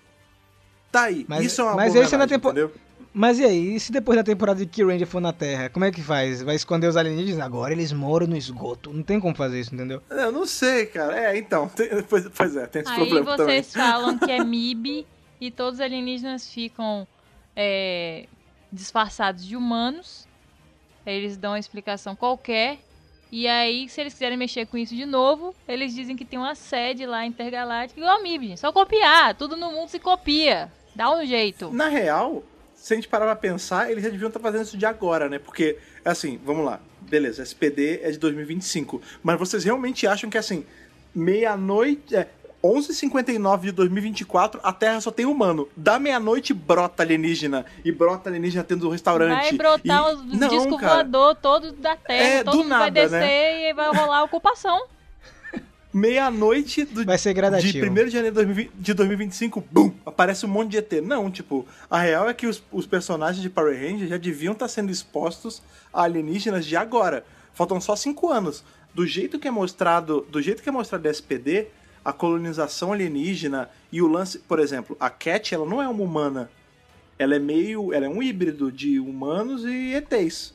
Tá aí. Mas- isso é uma mas boa esse é na tempo- entendeu? Mas e aí, e se depois da temporada de Key Ranger for na Terra, como é que faz? Vai esconder os alienígenas? Agora eles moram no esgoto. Não tem como fazer isso, entendeu? Eu não sei, cara. É, então. tem- pois, pois é, tem esse Aí problema também. vocês falam que é MIB e todos os alienígenas ficam é, disfarçados de humanos. Eles dão explicação qualquer. E aí, se eles quiserem mexer com isso de novo, eles dizem que tem uma sede lá intergaláctica igual a MIB, gente. Só copiar. Tudo no mundo se copia. Dá um jeito. Na real, se a gente parar pra pensar, eles já deviam estar fazendo isso de agora, né? Porque, assim, vamos lá. Beleza, SPD é de 2025. Mas vocês realmente acham que, assim, meia-noite. É, 11h59 de 2024, a Terra só tem humano. Da meia-noite brota alienígena. E brota alienígena tendo um restaurante. Vai brotar e... os Não, cara. voador todo da Terra. É, todo do mundo vai nada, descer né? e vai rolar a ocupação. meia-noite do Vai ser de gradativo. 1 de janeiro de 2020 de 2025, bum, aparece um monte de ET. Não, tipo, a real é que os, os personagens de Power Rangers já deviam estar sendo expostos a alienígenas de agora. Faltam só cinco anos. Do jeito que é mostrado, do jeito que é mostrado SPD, a colonização alienígena e o lance, por exemplo, a Cat, ela não é uma humana. Ela é meio, ela é um híbrido de humanos e ETs.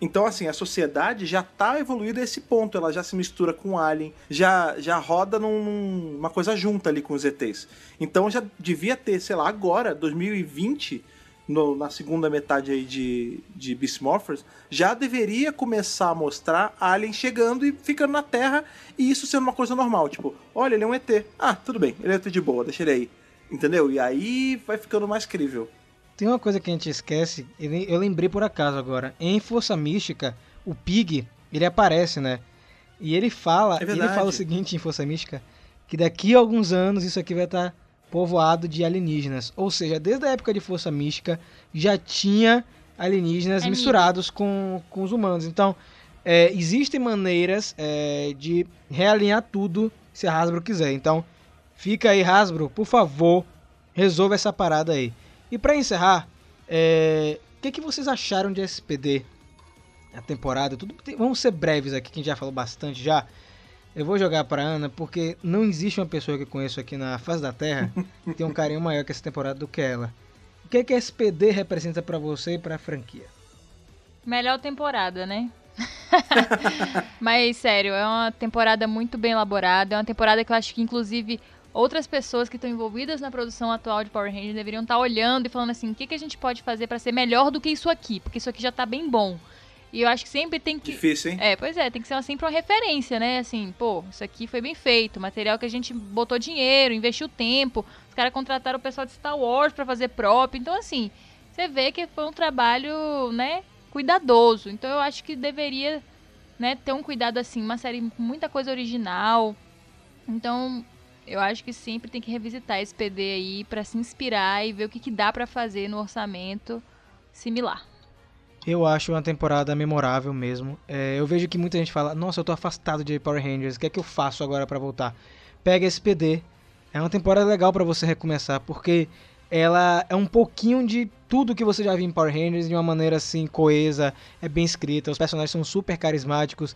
Então, assim, a sociedade já tá evoluída a esse ponto. Ela já se mistura com alien, já, já roda num- num- numa coisa junta ali com os ETs. Então já devia ter, sei lá, agora, 2020, no- na segunda metade aí de, de Beast Morphers, já deveria começar a mostrar alien chegando e ficando na Terra e isso sendo uma coisa normal. Tipo, olha, ele é um ET. Ah, tudo bem, ele é um ET de boa, deixa ele aí. Entendeu? E aí vai ficando mais crível. Tem uma coisa que a gente esquece, eu lembrei por acaso agora. Em Força Mística, o Pig, ele aparece, né? E ele fala, É ele fala o seguinte em Força Mística, que daqui a alguns anos isso aqui vai estar povoado de alienígenas. Ou seja, desde a época de Força Mística já tinha alienígenas É misturados com, com os humanos. Então, é, existem maneiras é, de realinhar tudo se a Hasbro quiser. Então, fica aí, Hasbro, por favor, resolva essa parada aí. E pra encerrar, é, o que, que vocês acharam de SPD? A temporada, tudo. Vamos ser breves aqui, que a gente já falou bastante já. Eu vou jogar pra Ana, porque não existe uma pessoa que eu conheço aqui na face da Terra que tem um carinho maior que essa temporada do que ela. O que, que a SPD representa pra você e pra franquia? Melhor temporada, né? Mas, sério, é uma temporada muito bem elaborada. É uma temporada que eu acho que, inclusive, outras pessoas que estão envolvidas na produção atual de Power Rangers deveriam estar olhando e falando assim: o que, que a gente pode fazer pra ser melhor do que isso aqui? Porque isso aqui já tá bem bom. E eu acho que sempre tem que. Difícil, hein? É, pois é, tem que ser uma- sempre uma referência, né? Assim, pô, isso aqui foi bem feito, material que a gente botou dinheiro, investiu tempo, os caras contrataram o pessoal de Star Wars pra fazer prop, então assim, você vê que foi um trabalho, né, cuidadoso. Então eu acho que deveria, né, ter um cuidado assim, uma série com muita coisa original. Então, eu acho que sempre tem que revisitar esse PD aí pra se inspirar e ver o que, que dá pra fazer no orçamento similar. Eu acho uma temporada memorável mesmo. É, eu vejo que muita gente fala: Nossa, eu tô afastado de Power Rangers, o que é que eu faço agora pra voltar? Pega esse PD. É uma temporada legal pra você recomeçar, porque ela é um pouquinho de tudo que você já viu em Power Rangers de uma maneira assim coesa, é bem escrita, os personagens são super carismáticos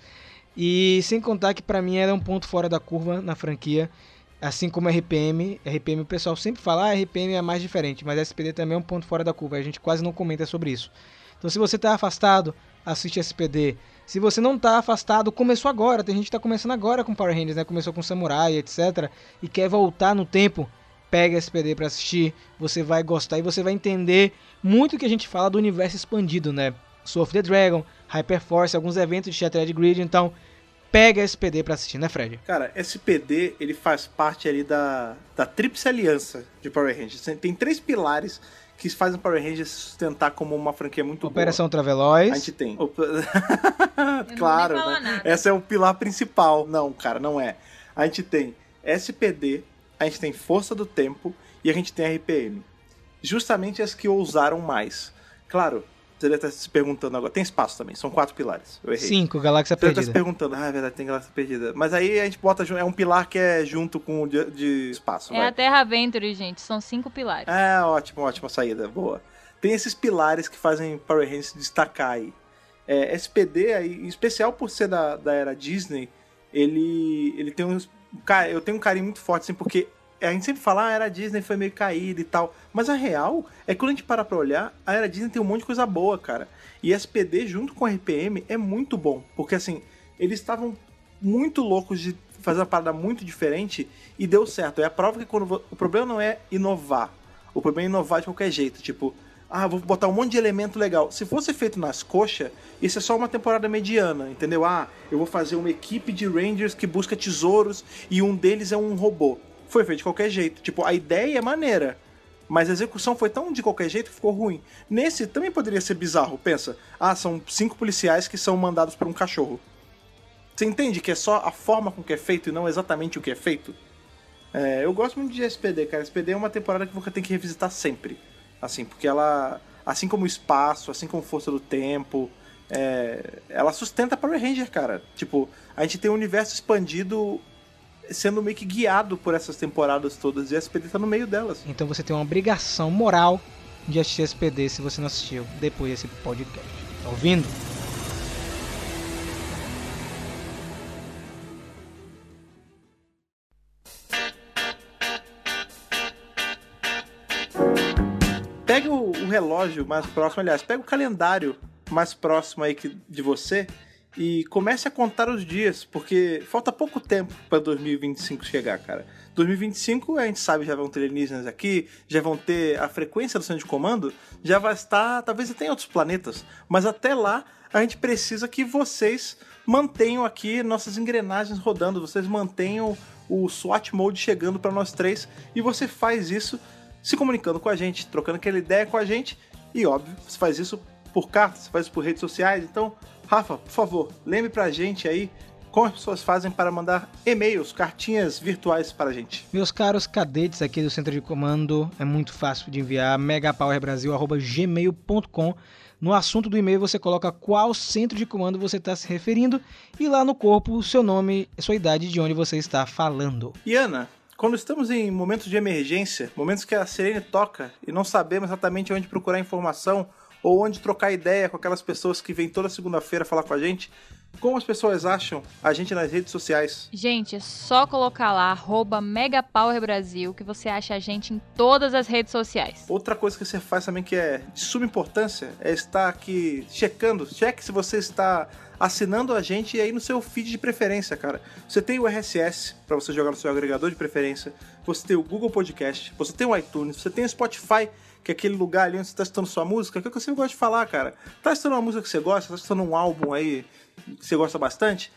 e sem contar que pra mim ela é um ponto fora da curva na franquia. Assim como RPM, RPM o pessoal sempre fala, ah, RPM é mais diferente, mas SPD também é um ponto fora da curva, a gente quase não comenta sobre isso. Então se você tá afastado, assiste SPD. Se você não tá afastado, começou agora, tem gente que tá começando agora com Power Rangers, né? Começou com Samurai, etc. E quer voltar no tempo, pega SPD pra assistir, você vai gostar e você vai entender muito o que a gente fala do universo expandido, né? Soul of the Dragon, Hyperforce, alguns eventos de Shattered Grid, então pega SPD pra assistir, né, Fred? Cara, SPD, ele faz parte ali da, da Tríplice Aliança de Power Rangers. Tem três pilares que fazem o Power Rangers se sustentar como uma franquia muito Operação boa. Traveloz. A gente tem. Op- claro, né? Esse é o pilar principal. Não, cara, não é. A gente tem SPD, a gente tem Força do Tempo e a gente tem RPM. Justamente as que ousaram mais. Claro, você deve estar se perguntando agora. Tem espaço também, são quatro pilares. Eu errei. Cinco, Galáxia Você deve estar se Perdida. perguntando, ah, é verdade, tem Galáxia Perdida. Mas aí a gente bota junto, é um pilar que é junto com o de, de espaço, É vai. a Terra Venture, gente, são cinco pilares. É, ótimo, ótima saída, boa. Tem esses pilares que fazem Power Rangers se destacar aí. É, SPD, aí, em especial por ser da, da era Disney, ele, ele tem uns. Cara, eu tenho um carinho muito forte, assim, porque a gente sempre fala, ah, a era Disney foi meio caída e tal. Mas a real é que quando a gente para pra olhar, a era Disney tem um monte de coisa boa, cara. E SPD junto com RPM é muito bom. Porque assim, eles estavam muito loucos de fazer uma parada muito diferente e deu certo. É a prova que quando o problema não é inovar. O problema é inovar de qualquer jeito. Tipo, ah, vou botar um monte de elemento legal. Se fosse feito nas coxas, isso é só uma temporada mediana, entendeu? Ah, eu vou fazer uma equipe de Rangers que busca tesouros e um deles é um robô. Foi feito de qualquer jeito. Tipo, a ideia é maneira. Mas a execução foi tão de qualquer jeito que ficou ruim. Nesse também poderia ser bizarro. Pensa, ah, são cinco policiais que são mandados por um cachorro. Você entende que é só a forma com que é feito e não exatamente o que é feito? É, eu gosto muito de SPD, cara. SPD é uma temporada que você tem que revisitar sempre. Assim, porque ela, assim como o espaço, assim como força do tempo, é, ela sustenta Power Ranger, cara. Tipo, a gente tem um universo expandido sendo meio que guiado por essas temporadas todas e a SPD tá no meio delas. Então você tem uma obrigação moral de assistir SPD se você não assistiu depois desse podcast. Tá ouvindo? Pega o, o relógio mais próximo, aliás, pega o calendário mais próximo aí que, de você e comece a contar os dias, porque falta pouco tempo para 2025 chegar, cara. 2025, a gente sabe, já vão ter alienígenas aqui, já vão ter a frequência do centro de comando, já vai estar, talvez até em outros planetas, mas até lá a gente precisa que vocês mantenham aqui nossas engrenagens rodando, vocês mantenham o SWAT mode chegando para nós três e você faz isso se comunicando com a gente, trocando aquela ideia com a gente e óbvio, você faz isso por carta, você faz por redes sociais, então Rafa, por favor, lembre pra gente aí como as pessoas fazem para mandar e-mails, cartinhas virtuais para a gente. Meus caros cadetes aqui do centro de comando, é muito fácil de enviar megapowerbrasil@gmail.com. No assunto do e-mail você coloca qual centro de comando você está se referindo e lá no corpo o seu nome, sua idade de onde você está falando. E Ana, quando estamos em momentos de emergência, momentos que a sirene toca e não sabemos exatamente onde procurar informação ou onde trocar ideia com aquelas pessoas que vêm toda segunda-feira falar com a gente, como as pessoas acham a gente nas redes sociais? Gente, é só colocar lá, arroba MegaPowerBrasil, que você acha a gente em todas as redes sociais. Outra coisa que você faz também que é de suma importância é estar aqui checando. Cheque se você está assinando a gente aí no seu feed de preferência, cara. Você tem o RSS para você jogar no seu agregador de preferência. Você tem o Google Podcast, você tem o iTunes, você tem o Spotify, que é aquele lugar ali onde você está escutando sua música, que é o que eu sempre gosto de falar, cara. Tá escutando uma música que você gosta, tá escutando um álbum aí que você gosta bastante,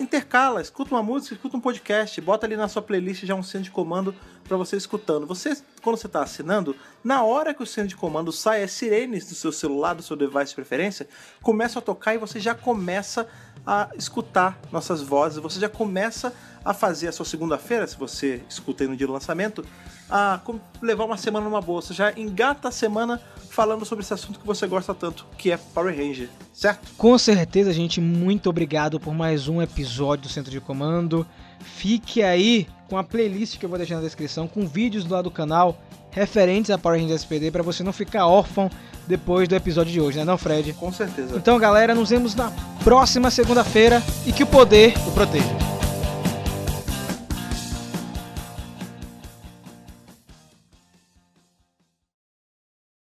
intercala, escuta uma música, escuta um podcast, bota ali na sua playlist já um centro de comando para você escutando. Você, quando você está assinando, na hora que o centro de comando sai, as sirenes do seu celular, do seu device de preferência, começam a tocar e você já começa a escutar nossas vozes, você já começa a fazer a sua segunda-feira, se você escuta aí no dia do lançamento, a levar uma semana numa. Você já engata a semana falando sobre esse assunto que você gosta tanto, que é Power Ranger, certo? Com certeza, gente, muito obrigado por mais um episódio do Centro de Comando. Fique aí com a playlist que eu vou deixar na descrição, com vídeos lá do canal referentes a Power Rangers SPD para você não ficar órfão depois do episódio de hoje, né não, Fred? Com certeza. Então, galera, nos vemos na próxima segunda-feira e que o poder o proteja.